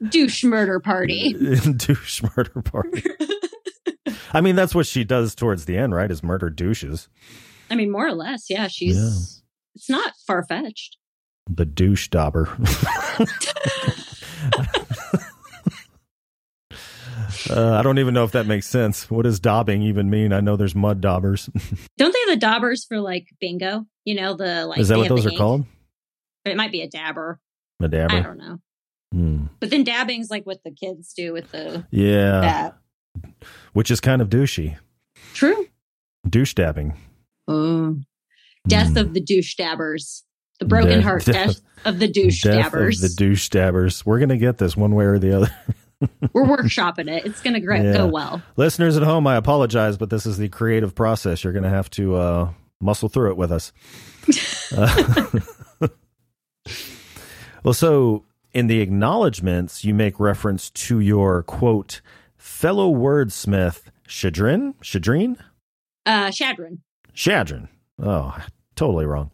douche murder party. douche murder party. I mean, that's what she does towards the end, right? Is murder douches. I mean, more or less, yeah. She's. Yeah. It's not far fetched the douche dauber. uh, I don't even know if that makes sense. What does daubing even mean? I know there's mud daubers. don't they have the daubers for like bingo? You know the like. Is that what those are ink? called? It might be a dabber. A dabber. I don't know. Hmm. But then dabbing's like what the kids do with the yeah, that. which is kind of douchey. True. Douche dabbing. Oh, death mm. of the douche dabbers. The broken death, heart death, of the douche death dabbers. the douche dabbers. We're gonna get this one way or the other. We're workshopping it. It's gonna yeah. go well. Listeners at home, I apologize, but this is the creative process. You're gonna have to uh, muscle through it with us. uh, well, so in the acknowledgments, you make reference to your quote fellow wordsmith Shadrin. Shadrin. Uh, Shadrin. Shadrin. Oh, totally wrong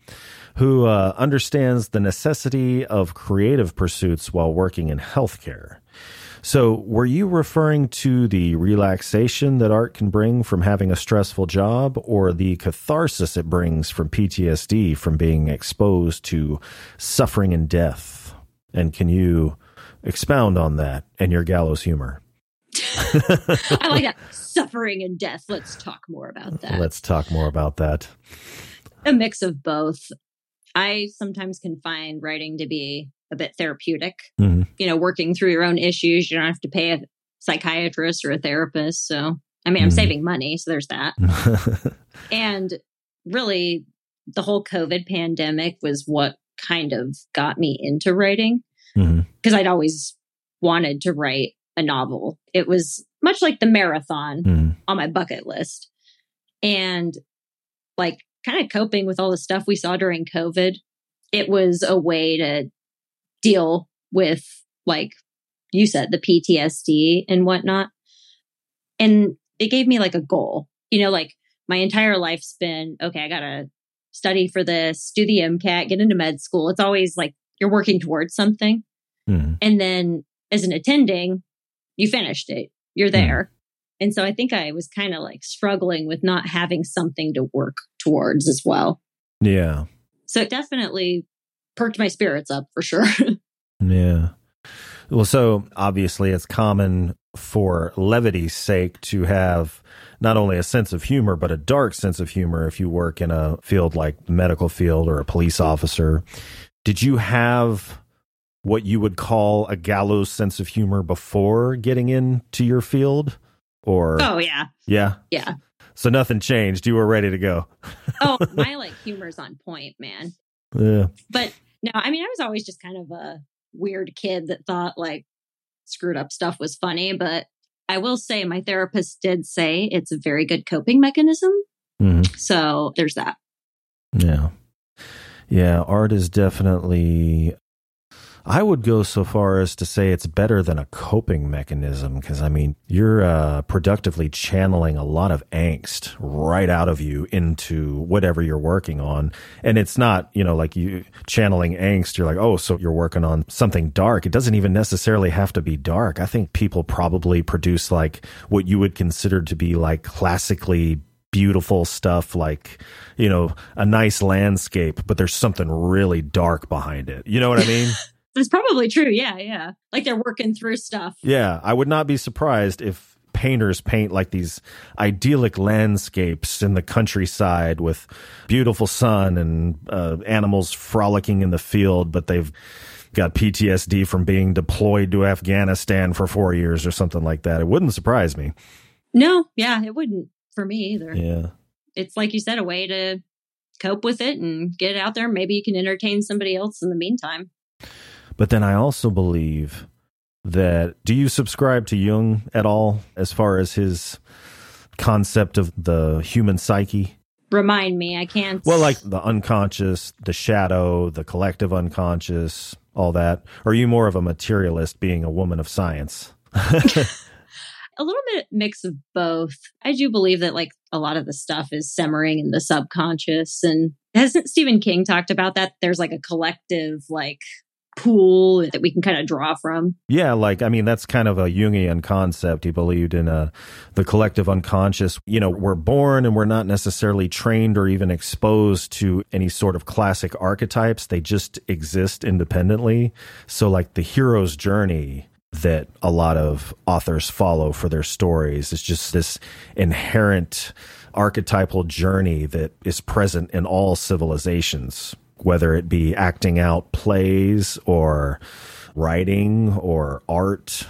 who uh, understands the necessity of creative pursuits while working in healthcare. So, were you referring to the relaxation that art can bring from having a stressful job or the catharsis it brings from PTSD from being exposed to suffering and death? And can you expound on that and your gallows humor? I like that. Suffering and death. Let's talk more about that. Let's talk more about that. A mix of both. I sometimes can find writing to be a bit therapeutic. Mm-hmm. You know, working through your own issues. You don't have to pay a psychiatrist or a therapist. So, I mean, I'm mm-hmm. saving money. So there's that. and really, the whole COVID pandemic was what kind of got me into writing because mm-hmm. I'd always wanted to write a novel. It was much like the marathon mm-hmm. on my bucket list. And like kind of coping with all the stuff we saw during COVID, it was a way to deal with, like you said, the PTSD and whatnot. And it gave me like a goal, you know, like my entire life's been okay, I got to study for this, do the MCAT, get into med school. It's always like you're working towards something. Mm-hmm. And then as an attending, you finished it, you're hmm. there. Mm. And so I think I was kind of like struggling with not having something to work towards as well. Yeah. So it definitely perked my spirits up for sure. yeah. Well, so obviously it's common for levity's sake to have not only a sense of humor, but a dark sense of humor if you work in a field like the medical field or a police officer. Did you have what you would call a gallows sense of humor before getting into your field? Or Oh yeah. Yeah. Yeah. So nothing changed. You were ready to go. oh, my like humor's on point, man. Yeah. But no, I mean I was always just kind of a weird kid that thought like screwed up stuff was funny, but I will say my therapist did say it's a very good coping mechanism. Mm-hmm. So there's that. Yeah. Yeah, art is definitely I would go so far as to say it's better than a coping mechanism because I mean, you're uh, productively channeling a lot of angst right out of you into whatever you're working on. And it's not, you know, like you channeling angst, you're like, oh, so you're working on something dark. It doesn't even necessarily have to be dark. I think people probably produce like what you would consider to be like classically beautiful stuff like you know a nice landscape but there's something really dark behind it you know what i mean It's probably true. Yeah, yeah. Like they're working through stuff. Yeah, I would not be surprised if painters paint like these idyllic landscapes in the countryside with beautiful sun and uh, animals frolicking in the field, but they've got PTSD from being deployed to Afghanistan for four years or something like that. It wouldn't surprise me. No, yeah, it wouldn't for me either. Yeah. It's like you said, a way to cope with it and get it out there. Maybe you can entertain somebody else in the meantime. But then I also believe that do you subscribe to Jung at all as far as his concept of the human psyche? Remind me, I can't. Well, like the unconscious, the shadow, the collective unconscious, all that. Or are you more of a materialist being a woman of science? a little bit mix of both. I do believe that like a lot of the stuff is simmering in the subconscious and hasn't Stephen King talked about that? There's like a collective like pool that we can kind of draw from. Yeah, like I mean that's kind of a Jungian concept. He believed in a uh, the collective unconscious. You know, we're born and we're not necessarily trained or even exposed to any sort of classic archetypes. They just exist independently. So like the hero's journey that a lot of authors follow for their stories is just this inherent archetypal journey that is present in all civilizations whether it be acting out plays or writing or art.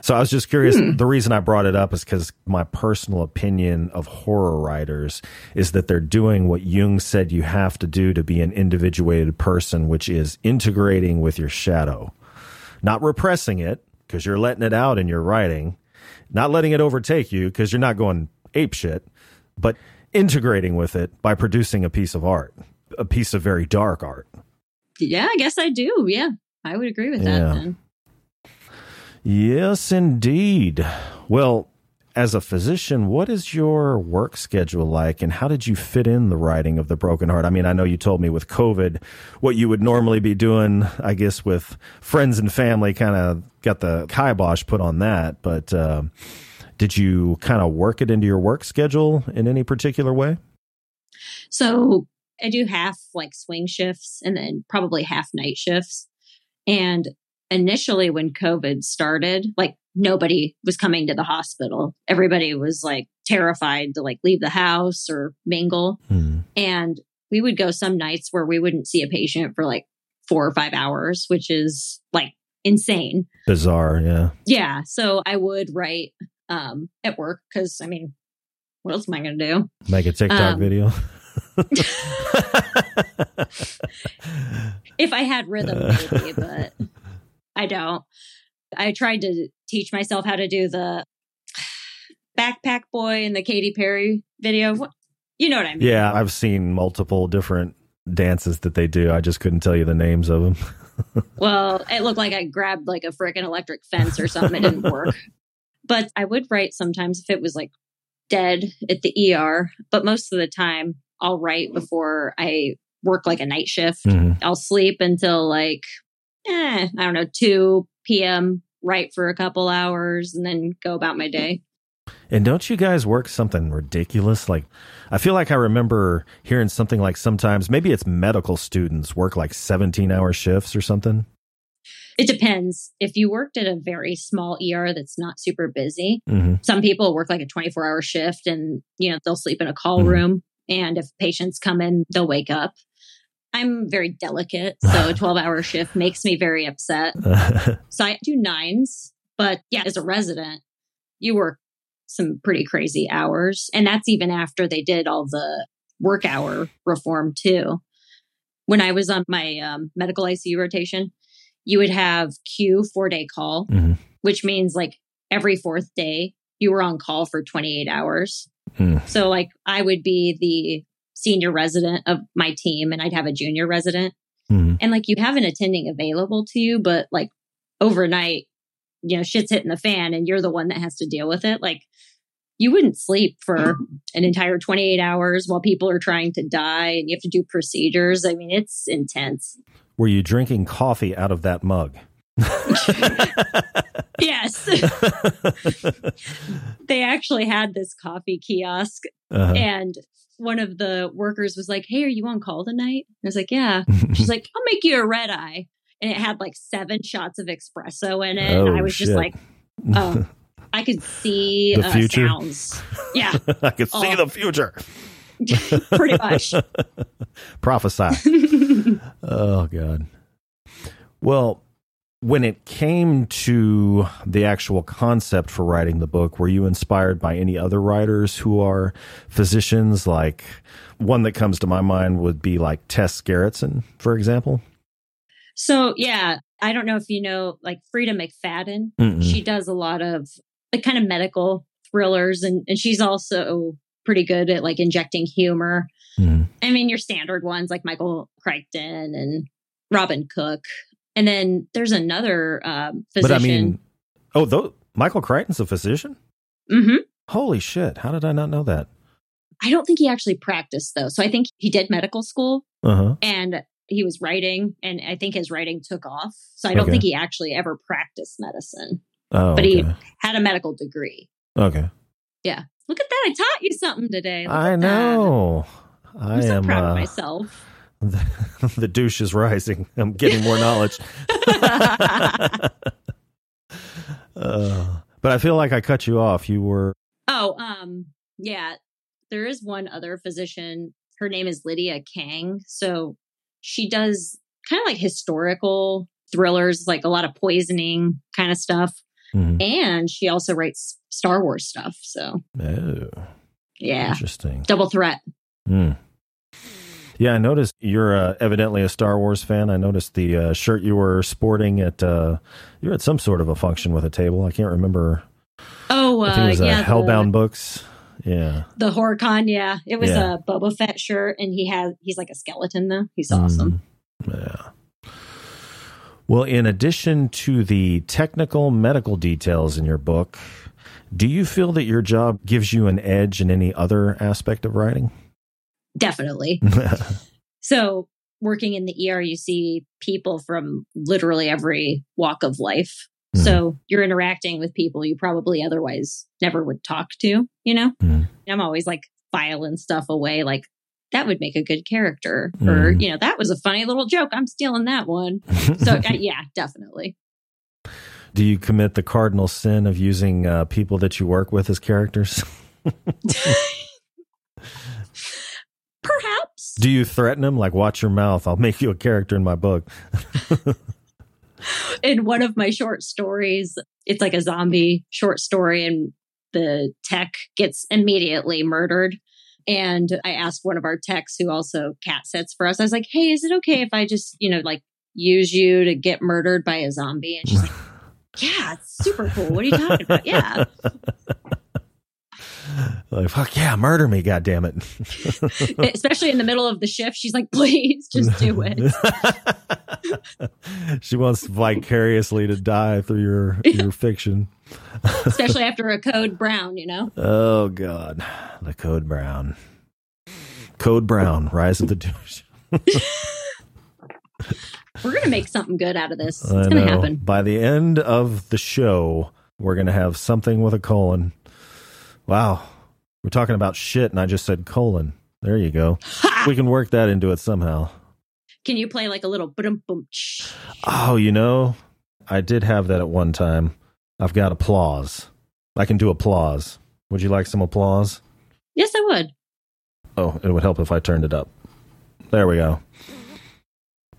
So I was just curious. Hmm. The reason I brought it up is because my personal opinion of horror writers is that they're doing what Jung said you have to do to be an individuated person, which is integrating with your shadow, not repressing it because you're letting it out in your writing, not letting it overtake you because you're not going ape shit, but integrating with it by producing a piece of art a piece of very dark art. Yeah, I guess I do. Yeah, I would agree with that. Yeah. Then. Yes, indeed. Well, as a physician, what is your work schedule like and how did you fit in the writing of The Broken Heart? I mean, I know you told me with COVID, what you would normally be doing, I guess, with friends and family kind of got the kibosh put on that. But uh, did you kind of work it into your work schedule in any particular way? So I do half like swing shifts and then probably half night shifts. And initially, when COVID started, like nobody was coming to the hospital. Everybody was like terrified to like leave the house or mingle. Hmm. And we would go some nights where we wouldn't see a patient for like four or five hours, which is like insane. Bizarre, yeah. Yeah. So I would write um at work because I mean, what else am I gonna do? Make a TikTok um, video. if I had rhythm, maybe, but I don't. I tried to teach myself how to do the backpack boy and the Katy Perry video. You know what I mean? Yeah, I've seen multiple different dances that they do. I just couldn't tell you the names of them. well, it looked like I grabbed like a freaking electric fence or something. It didn't work. But I would write sometimes if it was like dead at the ER. But most of the time, I'll write before I work like a night shift. Mm-hmm. I'll sleep until like, eh, I don't know, 2 p.m., write for a couple hours, and then go about my day. And don't you guys work something ridiculous? Like, I feel like I remember hearing something like sometimes maybe it's medical students work like 17 hour shifts or something. It depends. If you worked at a very small ER that's not super busy, mm-hmm. some people work like a 24 hour shift and, you know, they'll sleep in a call mm-hmm. room. And if patients come in, they'll wake up. I'm very delicate. So a 12 hour shift makes me very upset. so I do nines. But yeah, as a resident, you work some pretty crazy hours. And that's even after they did all the work hour reform, too. When I was on my um, medical ICU rotation, you would have Q four day call, mm-hmm. which means like every fourth day you were on call for 28 hours. Mm. So, like, I would be the senior resident of my team and I'd have a junior resident. Mm. And like, you have an attending available to you, but like overnight, you know, shit's hitting the fan and you're the one that has to deal with it. Like, you wouldn't sleep for an entire 28 hours while people are trying to die and you have to do procedures. I mean, it's intense. Were you drinking coffee out of that mug? yes. they actually had this coffee kiosk uh-huh. and one of the workers was like, Hey, are you on call tonight? I was like, Yeah. She's like, I'll make you a red eye. And it had like seven shots of espresso in it. Oh, and I was shit. just like, Oh, I could see the uh, future. Sounds. Yeah. I could see oh. the future. Pretty much. Prophesy. oh, God. Well, when it came to the actual concept for writing the book, were you inspired by any other writers who are physicians? Like one that comes to my mind would be like Tess Gerritsen, for example. So, yeah, I don't know if you know like Freida McFadden. Mm-mm. She does a lot of like kind of medical thrillers, and, and she's also pretty good at like injecting humor. Mm. I mean, your standard ones like Michael Crichton and Robin Cook. And then there's another um, physician. But I mean, oh, though, Michael Crichton's a physician? Mm-hmm. Holy shit. How did I not know that? I don't think he actually practiced though. So I think he did medical school uh-huh. and he was writing, and I think his writing took off. So I don't okay. think he actually ever practiced medicine. Oh, but okay. he had a medical degree. Okay. Yeah. Look at that. I taught you something today. Look I know. That. I I'm so am proud uh, of myself. The, the douche is rising. I'm getting more knowledge. uh, but I feel like I cut you off. You were. Oh, um, yeah. There is one other physician. Her name is Lydia Kang. So she does kind of like historical thrillers, like a lot of poisoning kind of stuff. Mm-hmm. And she also writes Star Wars stuff. So, oh, yeah, interesting. Double threat. Mm. Yeah, I noticed you're uh, evidently a Star Wars fan. I noticed the uh, shirt you were sporting at uh, you're at some sort of a function with a table. I can't remember. Oh, I think it was uh, yeah, Hellbound the, Books. Yeah, the HorrorCon. Yeah, it was yeah. a Boba Fett shirt, and he has he's like a skeleton though. He's awesome. Mm, yeah. Well, in addition to the technical medical details in your book, Do you feel that your job gives you an edge in any other aspect of writing? Definitely. so, working in the ER, you see people from literally every walk of life. Mm. So, you're interacting with people you probably otherwise never would talk to, you know? Mm. I'm always like filing stuff away, like, that would make a good character. Mm. Or, you know, that was a funny little joke. I'm stealing that one. So, uh, yeah, definitely. Do you commit the cardinal sin of using uh, people that you work with as characters? Do you threaten them? Like, watch your mouth. I'll make you a character in my book. in one of my short stories, it's like a zombie short story, and the tech gets immediately murdered. And I asked one of our techs who also cat sits for us, I was like, hey, is it okay if I just, you know, like use you to get murdered by a zombie? And she's like, yeah, it's super cool. What are you talking about? Yeah. like fuck yeah, murder me, god damn it. Especially in the middle of the shift, she's like, please just do it. she wants vicariously to die through your your fiction. Especially after a code brown, you know? Oh god. The code brown. Code Brown, Rise of the Douche. We're going to make something good out of this. It's going to happen. By the end of the show, we're going to have something with a colon. Wow. We're talking about shit, and I just said colon. There you go. Ha! We can work that into it somehow. Can you play like a little boom boom? Oh, you know, I did have that at one time. I've got applause. I can do applause. Would you like some applause? Yes, I would. Oh, it would help if I turned it up. There we go.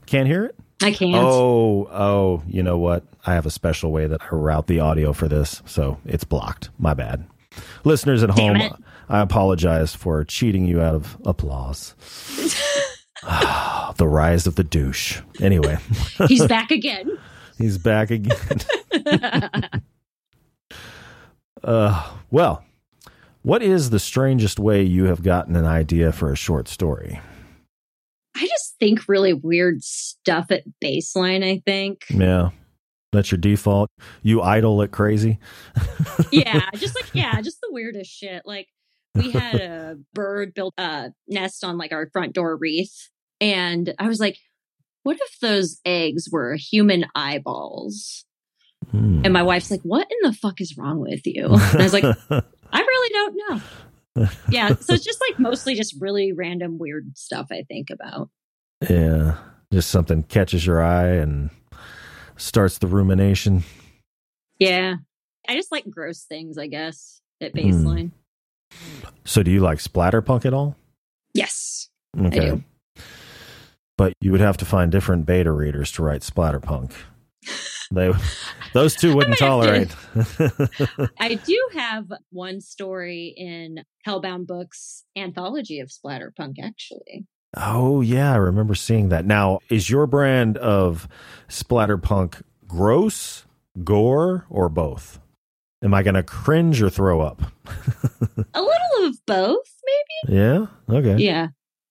Can't hear it? I can't. Oh, oh, you know what? I have a special way that I route the audio for this, so it's blocked. My bad. Listeners at Damn home, it. I apologize for cheating you out of applause. the rise of the douche. Anyway, he's back again. he's back again. uh, well, what is the strangest way you have gotten an idea for a short story? I just think really weird stuff at baseline, I think. Yeah. That's your default. You idle it crazy. yeah, just like yeah, just the weirdest shit. Like we had a bird build a nest on like our front door wreath and I was like, what if those eggs were human eyeballs? Hmm. And my wife's like, what in the fuck is wrong with you? And I was like, I really don't know yeah. So it's just like mostly just really random weird stuff I think about. Yeah. Just something catches your eye and starts the rumination. Yeah. I just like gross things, I guess, at hmm. baseline. Mm. So do you like splatterpunk at all? Yes. Okay. But you would have to find different beta readers to write splatterpunk. They those two wouldn't tolerate. I do have one story in Hellbound Books anthology of splatterpunk actually. Oh yeah, I remember seeing that. Now, is your brand of splatterpunk gross, gore, or both? Am I going to cringe or throw up? a little of both, maybe. Yeah. Okay. Yeah.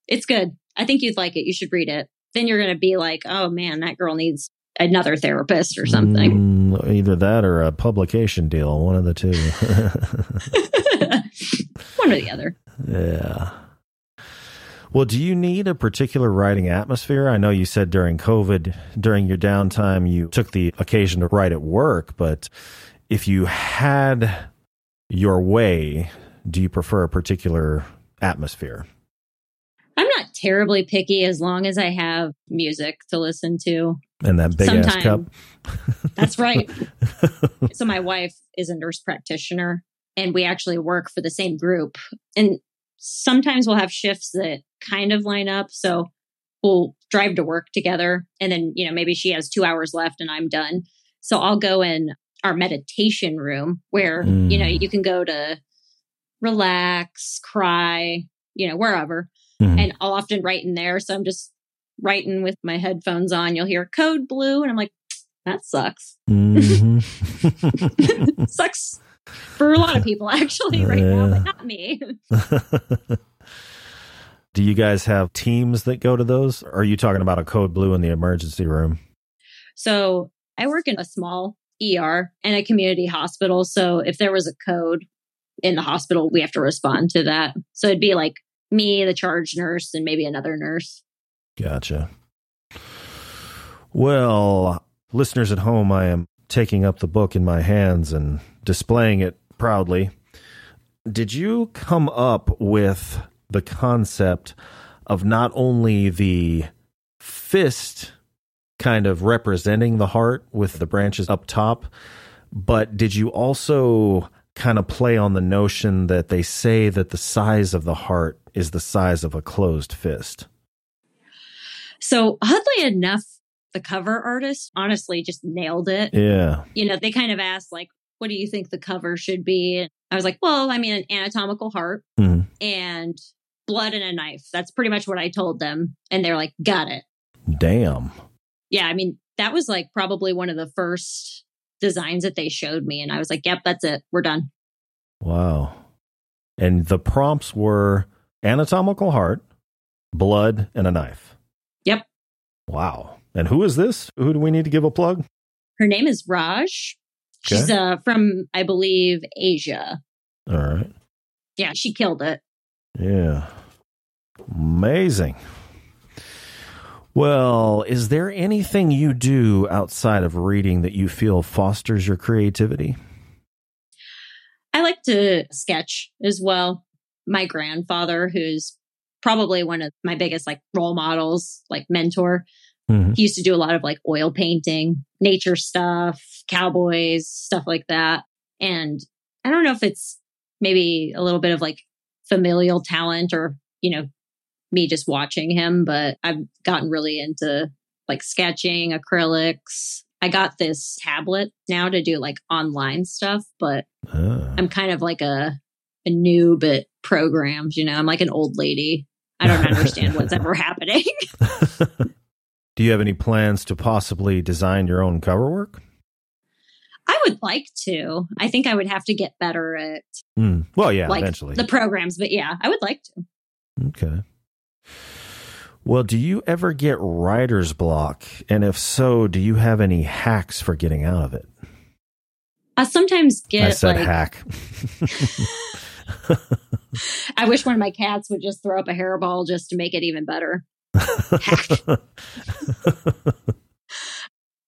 It's good. I think you'd like it. You should read it. Then you're going to be like, oh man, that girl needs another therapist or something. Mm, either that or a publication deal, one of the two. one or the other. Yeah. Well, do you need a particular writing atmosphere? I know you said during COVID, during your downtime, you took the occasion to write at work, but if you had your way, do you prefer a particular atmosphere? I'm not terribly picky as long as I have music to listen to. And that big Sometime. ass cup. That's right. so my wife is a nurse practitioner and we actually work for the same group. And sometimes we'll have shifts that kind of line up. So we'll drive to work together and then, you know, maybe she has two hours left and I'm done. So I'll go in our meditation room where, mm. you know, mm. you can go to relax, cry, you know, wherever. Mm. And I'll often write in there. So I'm just writing with my headphones on, you'll hear code blue. And I'm like, that sucks. Mm-hmm. sucks for a lot of people, actually, right yeah. now, but not me. Do you guys have teams that go to those? Or are you talking about a code blue in the emergency room? So I work in a small ER and a community hospital. So if there was a code in the hospital, we have to respond to that. So it'd be like me, the charge nurse, and maybe another nurse. Gotcha. Well, listeners at home, I am taking up the book in my hands and displaying it proudly. Did you come up with the concept of not only the fist kind of representing the heart with the branches up top, but did you also kind of play on the notion that they say that the size of the heart is the size of a closed fist? So, oddly enough, the cover artist honestly just nailed it. Yeah. You know, they kind of asked, like, what do you think the cover should be? And I was like, well, I mean, an anatomical heart Mhm. and blood and a knife. That's pretty much what I told them. And they're like, got it. Damn. Yeah. I mean, that was like probably one of the first designs that they showed me. And I was like, yep, that's it. We're done. Wow. And the prompts were anatomical heart, blood, and a knife. Yep. Wow. And who is this? Who do we need to give a plug? Her name is Raj. She's uh, from, I believe, Asia. All right. Yeah, she killed it. Yeah. Amazing. Well, is there anything you do outside of reading that you feel fosters your creativity? I like to sketch as well. My grandfather, who's probably one of my biggest like role models, like mentor, Mhm. he used to do a lot of like oil painting, nature stuff, cowboys, stuff like that. And I don't know if it's maybe a little bit of like familial talent or, you know, me just watching him, but I've gotten really into like sketching, acrylics. I got this tablet now to do like online stuff, but Ah. I'm kind of like a a noob at programs, you know. I'm like an old lady. I don't understand what's ever happening. do you have any plans to possibly design your own cover work? I would like to. I think I would have to get better at Hmm. Well, yeah, like eventually. the programs, but yeah, I would like to. Okay. Well, do you ever get writer's block? And if so, do you have any hacks for getting out of it? I sometimes I get said like hack. I wish one of my cats would just throw up a hairball just to make it even better. Ah,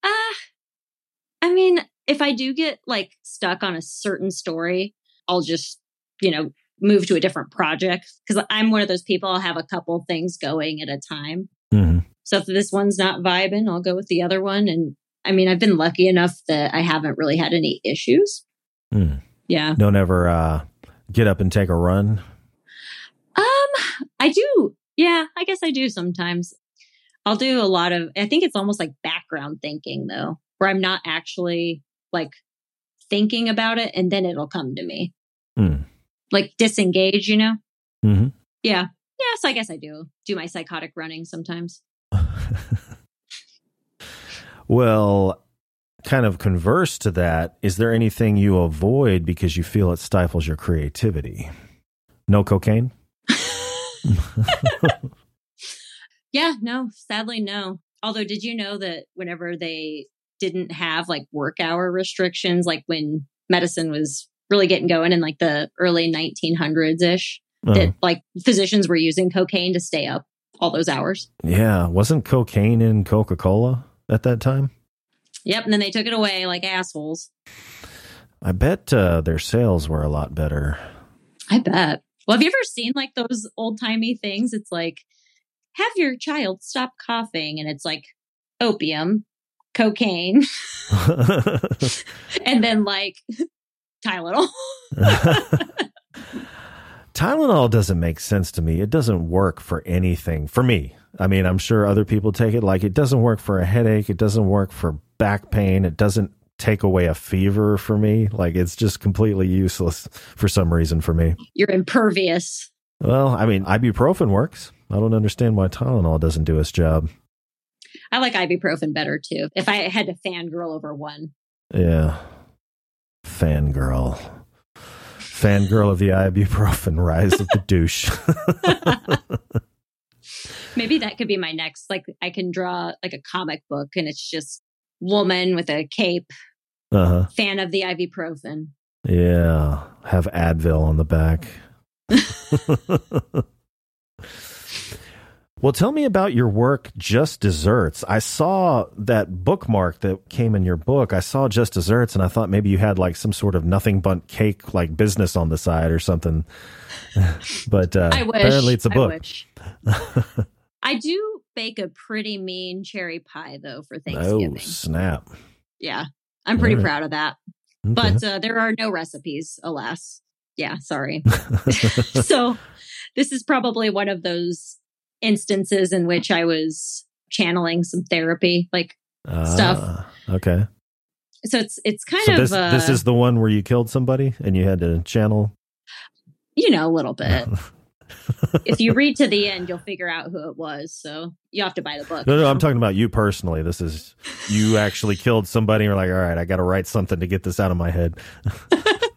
I mean, if I do get like stuck on a certain story, I'll just, you know, move to a different project because I'm one of those people. I'll have a couple things going at a time. Mhm. So if this one's not vibing, I'll go with the other one. And I mean, I've been lucky enough that I haven't really had any issues. Hmm. Yeah. Don't ever uh, get up and take a run. Um, I do. Yeah, I guess I do sometimes. I'll do a lot of, I think it's almost like background thinking though, where I'm not actually like thinking about it and then it'll come to me. Hmm. Like disengage, you know? Mhm. Yeah. Yeah. So I guess I do do my psychotic running sometimes. well, kind of converse to that, is there anything you avoid because you feel it stifles your creativity? No cocaine? Yeah. No, sadly, no. Although, did you know that whenever they didn't have like work hour restrictions, like when medicine was really getting going in like the early 1900s ish, Oh, that like physicians were using cocaine to stay up all those hours. yeah. Wasn't cocaine in Coca Cola at that time? Yep. And then they took it away like assholes. I bet uh, their sales were a lot better. I bet. Well, have you ever seen like those old timey things? It's like, have your child stop coughing. And it's like opium, cocaine, and then like Tylenol. Tylenol doesn't make sense to me. It doesn't work for anything for me. I mean, I'm sure other people take it like it doesn't work for a headache. It doesn't work for back pain. It doesn't take away a fever for me. Like it's just completely useless for some reason for me. You're impervious. Well, I mean, ibuprofen works. I don't understand why Tylenol doesn't do its job. I like ibuprofen better too. If I had to fangirl over one, Yeah. Fangirl. Fangirl of the ibuprofen, rise of the douche. maybe that could be my next. Like, I can draw like a comic book and it's just woman with a cape Uh-huh. Fan of the ibuprofen. Yeah. Have Advil on the back. well, tell me about your work, Just Desserts. I saw that bookmark that came in your book. I saw Just Desserts and I thought maybe you had like some sort of nothing but cake like business on the side or something. but uh, apparently it's a book. I. I do bake a pretty mean cherry pie though for Thanksgiving. oh, snap. Yeah. I'm pretty right. proud of that. Okay. But uh, there are no recipes, alas. Yeah, sorry. so this is probably one of those instances in which I was channeling some therapy. Like stuff. Ah, okay. so it's it's kind So of this uh, this is the one where you killed somebody and you had to channel. you know a little bit. if you read to the end, you'll figure out who it was. So you have to buy the book. No, no, I'm talking about you personally. This is you actually killed somebody. You're like, all right, I got to write something to get this out of my head.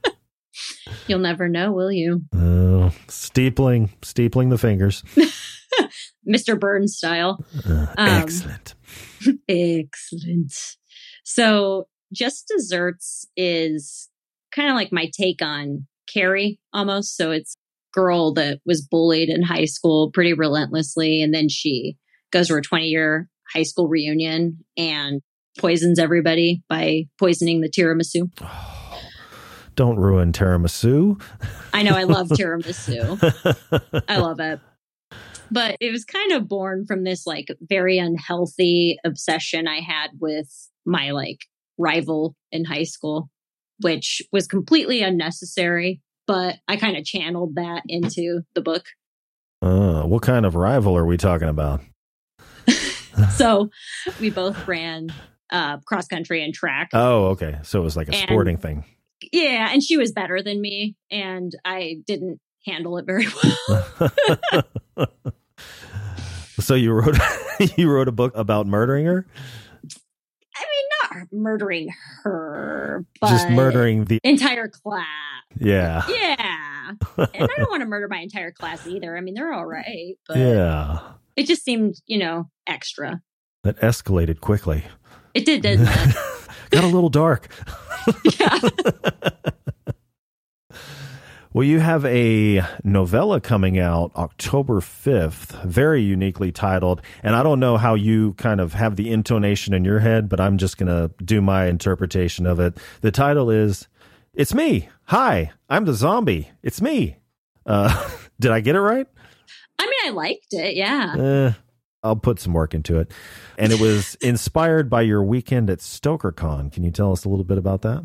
You'll never know, will you? Uh, steepling, steepling the fingers. Mr. Burns style. Uh, Um, excellent. Excellent. So, Just Desserts is kind of like my take on Carrie almost. So, it's girl that was bullied in high school pretty relentlessly. And then she goes to her 20 year high school reunion and poisons everybody by poisoning the tiramisu. Oh, don't ruin tiramisu. I know I love tiramisu. I love it. But it was kind of born from this like very unhealthy obsession I had with my like rival in high school, which was completely unnecessary. But I kind of channeled that into the book. Uh, what kind of rival are we talking about? So we both ran uh, cross country and track. Oh, okay. So it was like a And- sporting thing. Yeah. And she was better than me. And I didn't handle it very well. so you wrote you wrote a book about murdering her, I mean, not murdering her, but just murdering the entire class. yeah Yeah. and I don't want to murder my entire class either. I mean, they're all right, but yeah. it just seemed, you know, extra. That escalated quickly. It did, didn't it? Got a little dark. yeah. Well, you have a novella coming out October 5th, very uniquely titled. And I don't know how you kind of have the intonation in your head, but I'm just going to do my interpretation of it. The title is It's Me. Hi, I'm the zombie. It's me. Uh, did I get it right? I mean, I liked it. Yeah. Eh, I'll put some work into it. And it was inspired by your weekend at StokerCon. Can you tell us a little bit about that?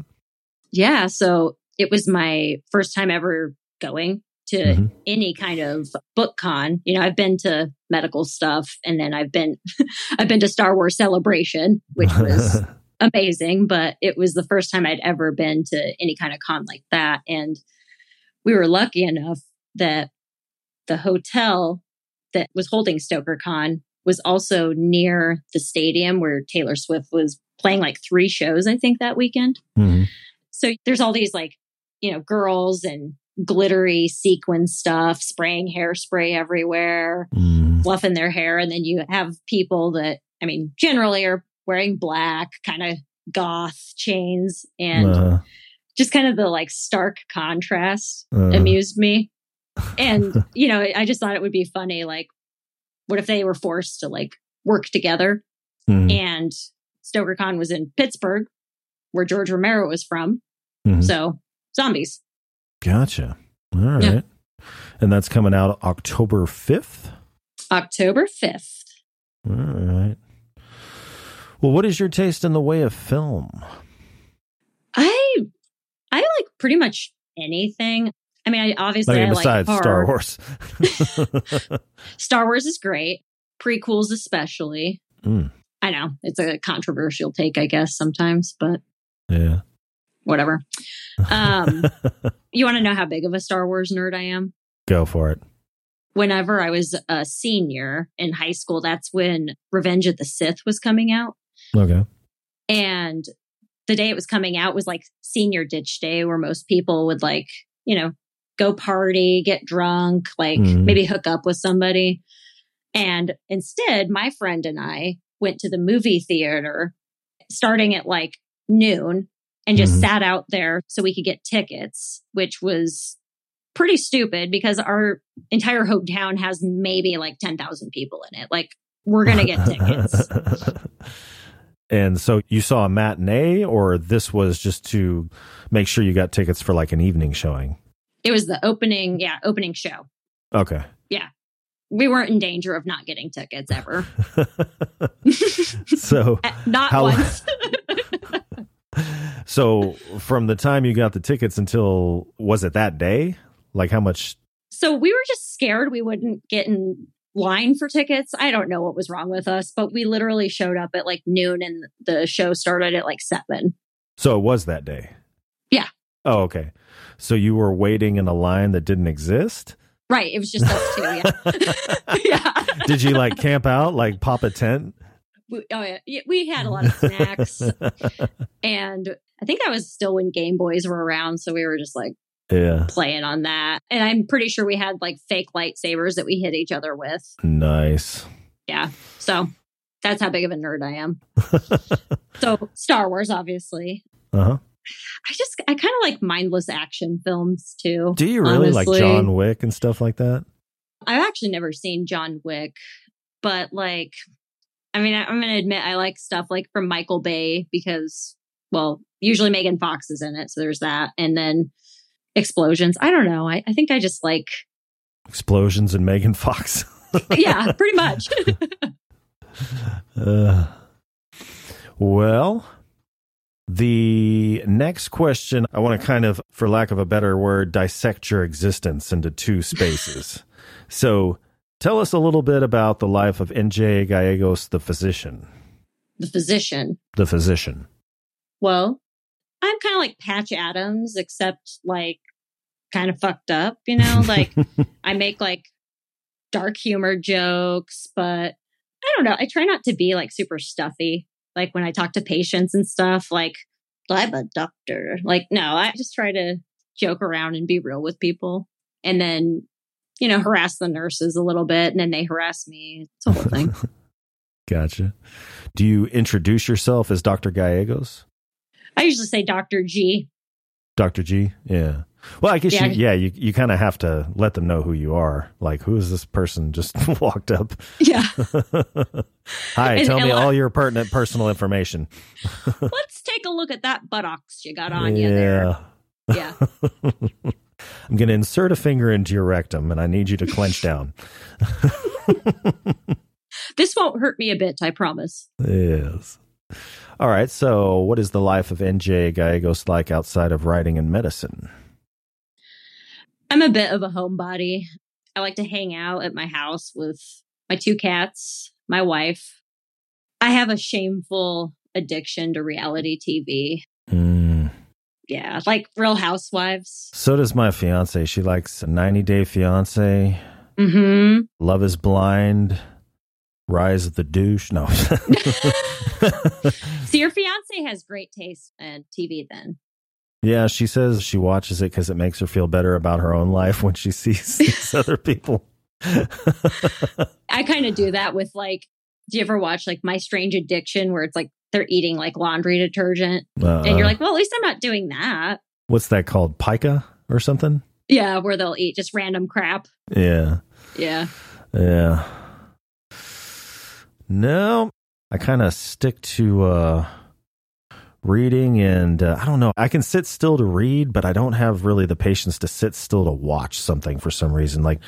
Yeah. So it was my first time ever going to Mhm. any kind of book con. You know, I've been to medical stuff and then I've been I've been to Star Wars Celebration, which was amazing, but it was the first time I'd ever been to any kind of con like that. And we were lucky enough that the hotel that was holding Stoker Con was also near the stadium where Taylor Swift was playing like three shows, I think, that weekend. Mhm. So there's all these like, you know, girls and glittery sequin stuff, spraying hairspray everywhere, Mm. fluffing their hair. And then you have people that, I mean, generally are wearing black, kind of goth chains and Uh, just kind of the like stark contrast uh, amused me. And, you know, I just thought it would be funny. Like, what if they were forced to like work together mhm, and StokerCon was in Pittsburgh, where George Romero was from. mhm. So zombies. Gotcha. All right. Yeah. And that's coming out October 5th. October 5th. All right. Well, what is your taste in the way of film? I I like pretty much anything. I mean, I obviously I mean, I besides like Star. Wars. Star Wars is great. Prequels especially. Mm. I know it's a controversial take, I guess sometimes, but yeah. Whatever. Um, you want to know how big of a Star Wars nerd I am? Go for it. Whenever I was a senior in high school, that's when Revenge of the Sith was coming out. Okay. And the day it was coming out was like senior ditch day, where most people would like, you know, go party, get drunk, like Mhm. maybe hook up with somebody. And instead, my friend and I went to the movie theater starting at like noon and just Mhm. sat out there so we could get tickets, which was pretty stupid because our entire hometown has maybe like 10,000 people in it. Like, we're going to get tickets. and so you saw a matinee, or this was just to make sure you got tickets for like an evening showing? It was the opening, yeah, opening show. Okay. Yeah. We weren't in danger of not getting tickets ever. so not How- once. so from the time you got the tickets until was it that day? Like how much so we were just scared we wouldn't get in line for tickets. I don't know what was wrong with us, but we literally showed up at like noon and the show started at like seven. so it was that day? Yeah. Oh, okay. So you were waiting in a line that didn't exist? Right. It was just us two. Yeah. yeah. Did you like camp out, like pop a tent? We, oh, yeah. We had a lot of snacks. and I think I was still when Game Boys were around. So we were just like yeah. playing on that. And I'm pretty sure we had like fake lightsabers that we hit each other with. Nice. Yeah. So that's how big of a nerd I am. So Star Wars, obviously. Uh-huh. I just, I kind of like mindless action films too. Do you really like. John Wick and stuff like that? I've actually never seen John Wick, but like, I mean, I'm going to admit I like stuff like from Michael Bay because, well, usually Megan Fox is in it. So there's that. And then explosions. I don't know. I, I think I just like, Explosions and Megan Fox. yeah, pretty much. Uh, well, the next question, I want to kind of, for lack of a better word, dissect your existence into two spaces. so tell us a little bit about the life of NJ Gallegos, the physician. the physician. The physician. Well, I'm kind of like Patch Adams, except like kind of fucked up, you know? Like I make like dark humor jokes, but I don't know. I try not to be like super stuffy. Like when I talk to patients and stuff, like I'm a doctor. Like, no, I just try to joke around and be real with people. And then, you know, harass the nurses a little bit and then they harass me. It's a whole thing. Gotcha. Do you introduce yourself as Dr. Gallegos? I usually say Dr. G. Dr. G? Yeah. Well, I guess Yeah. you, yeah, you, you kind of have to let them know who you are. Like, who is this person just walked up? Yeah. Hi, And- tell and me all your pertinent personal information. Let's take a look at that buttocks you got on you there. yeah. I'm going to insert a finger into your rectum and I need you to clench down. This won't hurt me a bit, I promise. yes. All right. So, what is the life of NJ Gallegos like outside of writing and medicine? I'm a bit of a homebody. I like to hang out at my house with my two cats, my wife. I have a shameful addiction to reality TV. Yeah, like Real Housewives. So does my fiance. She likes 90 Day Fiance, Mm-hmm. Love is Blind, Rise of the Douche. No. So your fiance has great taste in TV then. yeah, she says she watches it because it makes her feel better about her own life when she sees these other people. I kind of do that with like, do you ever watch like My Strange Addiction where it's like they're eating like laundry detergent and you're Uh, like, well, at least I'm not doing that. what's that called? Pica or something? Yeah, where they'll eat just random crap. Yeah. Yeah. Yeah. No, I kind of stick to uh reading and uh, I don't know. I can sit still to read, but I don't have really the patience to sit still to watch something for some reason. Like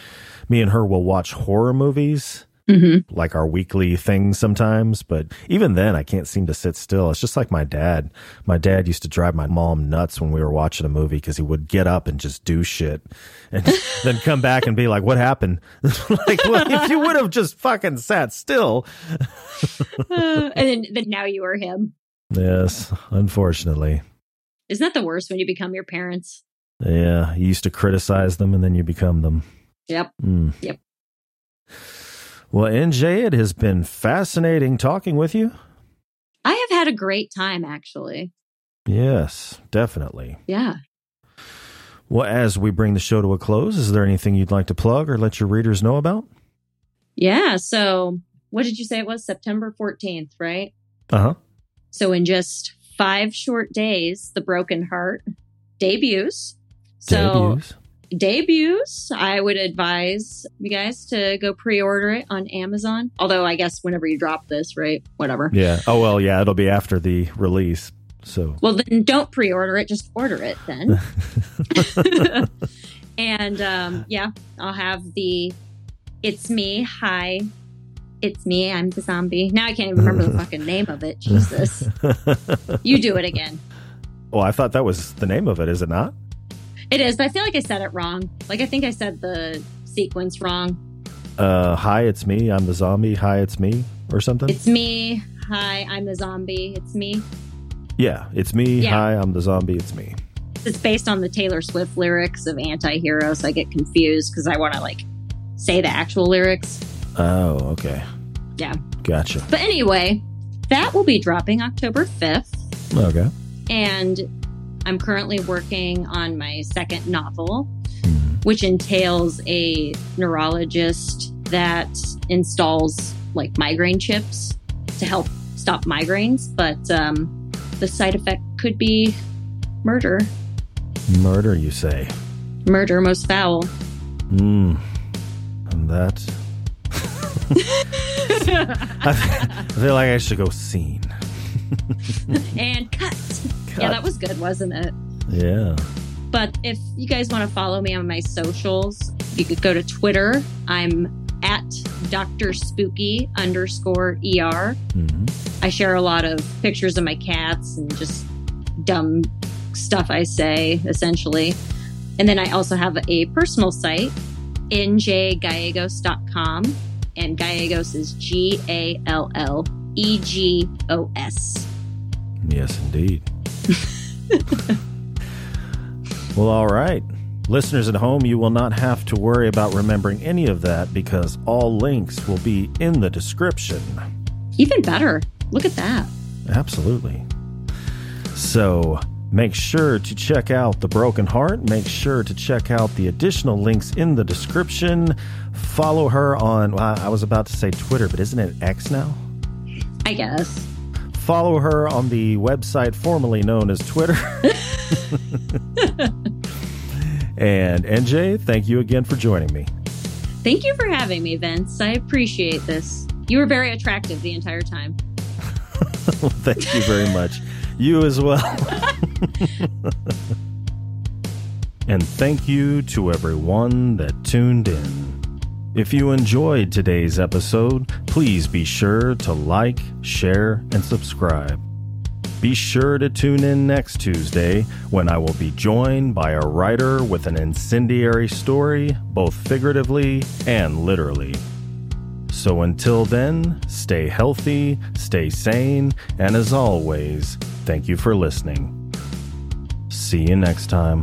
me and her will watch horror movies, Mm-hmm. like our weekly thing sometimes, but even then I can't seem to sit still. It's just like my dad. My dad used to drive my mom nuts when we were watching a movie because he would get up and just do shit and then come back and be like, what happened? like, well, if you would have just fucking sat still. Uh, and then, then now you are him. Yes, unfortunately. Isn't that the worst when you become your parents? Yeah, you used to criticize them and then you become them. Yep. Mm. Yep. Well, NJ, it has been fascinating talking with you. I have had a great time actually. Yes, definitely. Yeah. Well, as we bring the show to a close, is there anything you'd like to plug or let your readers know about? Yeah. So what did you say it was? September 14th, right? Uh huh. So in just Five Short Days, The Broken Heart debuts. So Debuts. Debuts, I would advise you guys to go pre-order it on Amazon. Although I guess whenever you drop this, right? Whatever. Yeah. Oh well, yeah. It'll be after the release. So Well, then don't pre-order it. Just order it then. and um, yeah, I'll have the "It's Me." Hi, it's me. I'm the zombie. Now I can't even remember the fucking name of it. Jesus, you do it again. well, I thought that was the name of it. Is it not? It is, but I feel like I said it wrong. Like I think I said the sequence wrong. Uh, hi, it's me. I'm the zombie. Hi, it's me, or something. It's me. Hi, I'm the zombie. It's me. yeah, it's me. Yeah. Hi, I'm the zombie. It's me. It's based on the Taylor Swift lyrics of "Anti-Hero," so I get confused because I want to like say the actual lyrics. Oh, okay. Yeah. Gotcha. But anyway, that will be dropping October 5th. Okay. And I'm currently working on my second novel, Mhm. which entails a neurologist that installs like migraine chips to help stop migraines. But um, the side effect could be murder. Murder, you say? Murder, most foul. Hmm. And that. I feel like I should go scene. and cut. Yeah, that was good, wasn't it? Yeah. But if you guys want to follow me on my socials, you could go to Twitter. I'm at Dr. Spooky underscore ER. hmm I share a lot of pictures of my cats and just dumb stuff I say, essentially. And then I also have a personal site, njgallegos.com. And Gallegos is G A L L E G O S. Yes, indeed. well, all right. Listeners at home, you will not have to worry about remembering any of that because all links will be in the description. Even better. Look at that. Absolutely. So make sure to check out The Broken Heart. Make sure to check out the additional links in the description. Follow her on, I was about to say Twitter, but isn't it X now? I guess. Follow her on the website formerly known as Twitter. and NJ, thank you again for joining me. Thank you for having me, Vince. I appreciate this. You were very attractive the entire time. thank you very much. You as well. and thank you to everyone that tuned in. If you enjoyed today's episode, please be sure to like, share, and subscribe. Be sure to tune in next Tuesday when I will be joined by a writer with an incendiary story, both figuratively and literally. So until then, stay healthy, stay sane, and as always, thank you for listening. See you next time.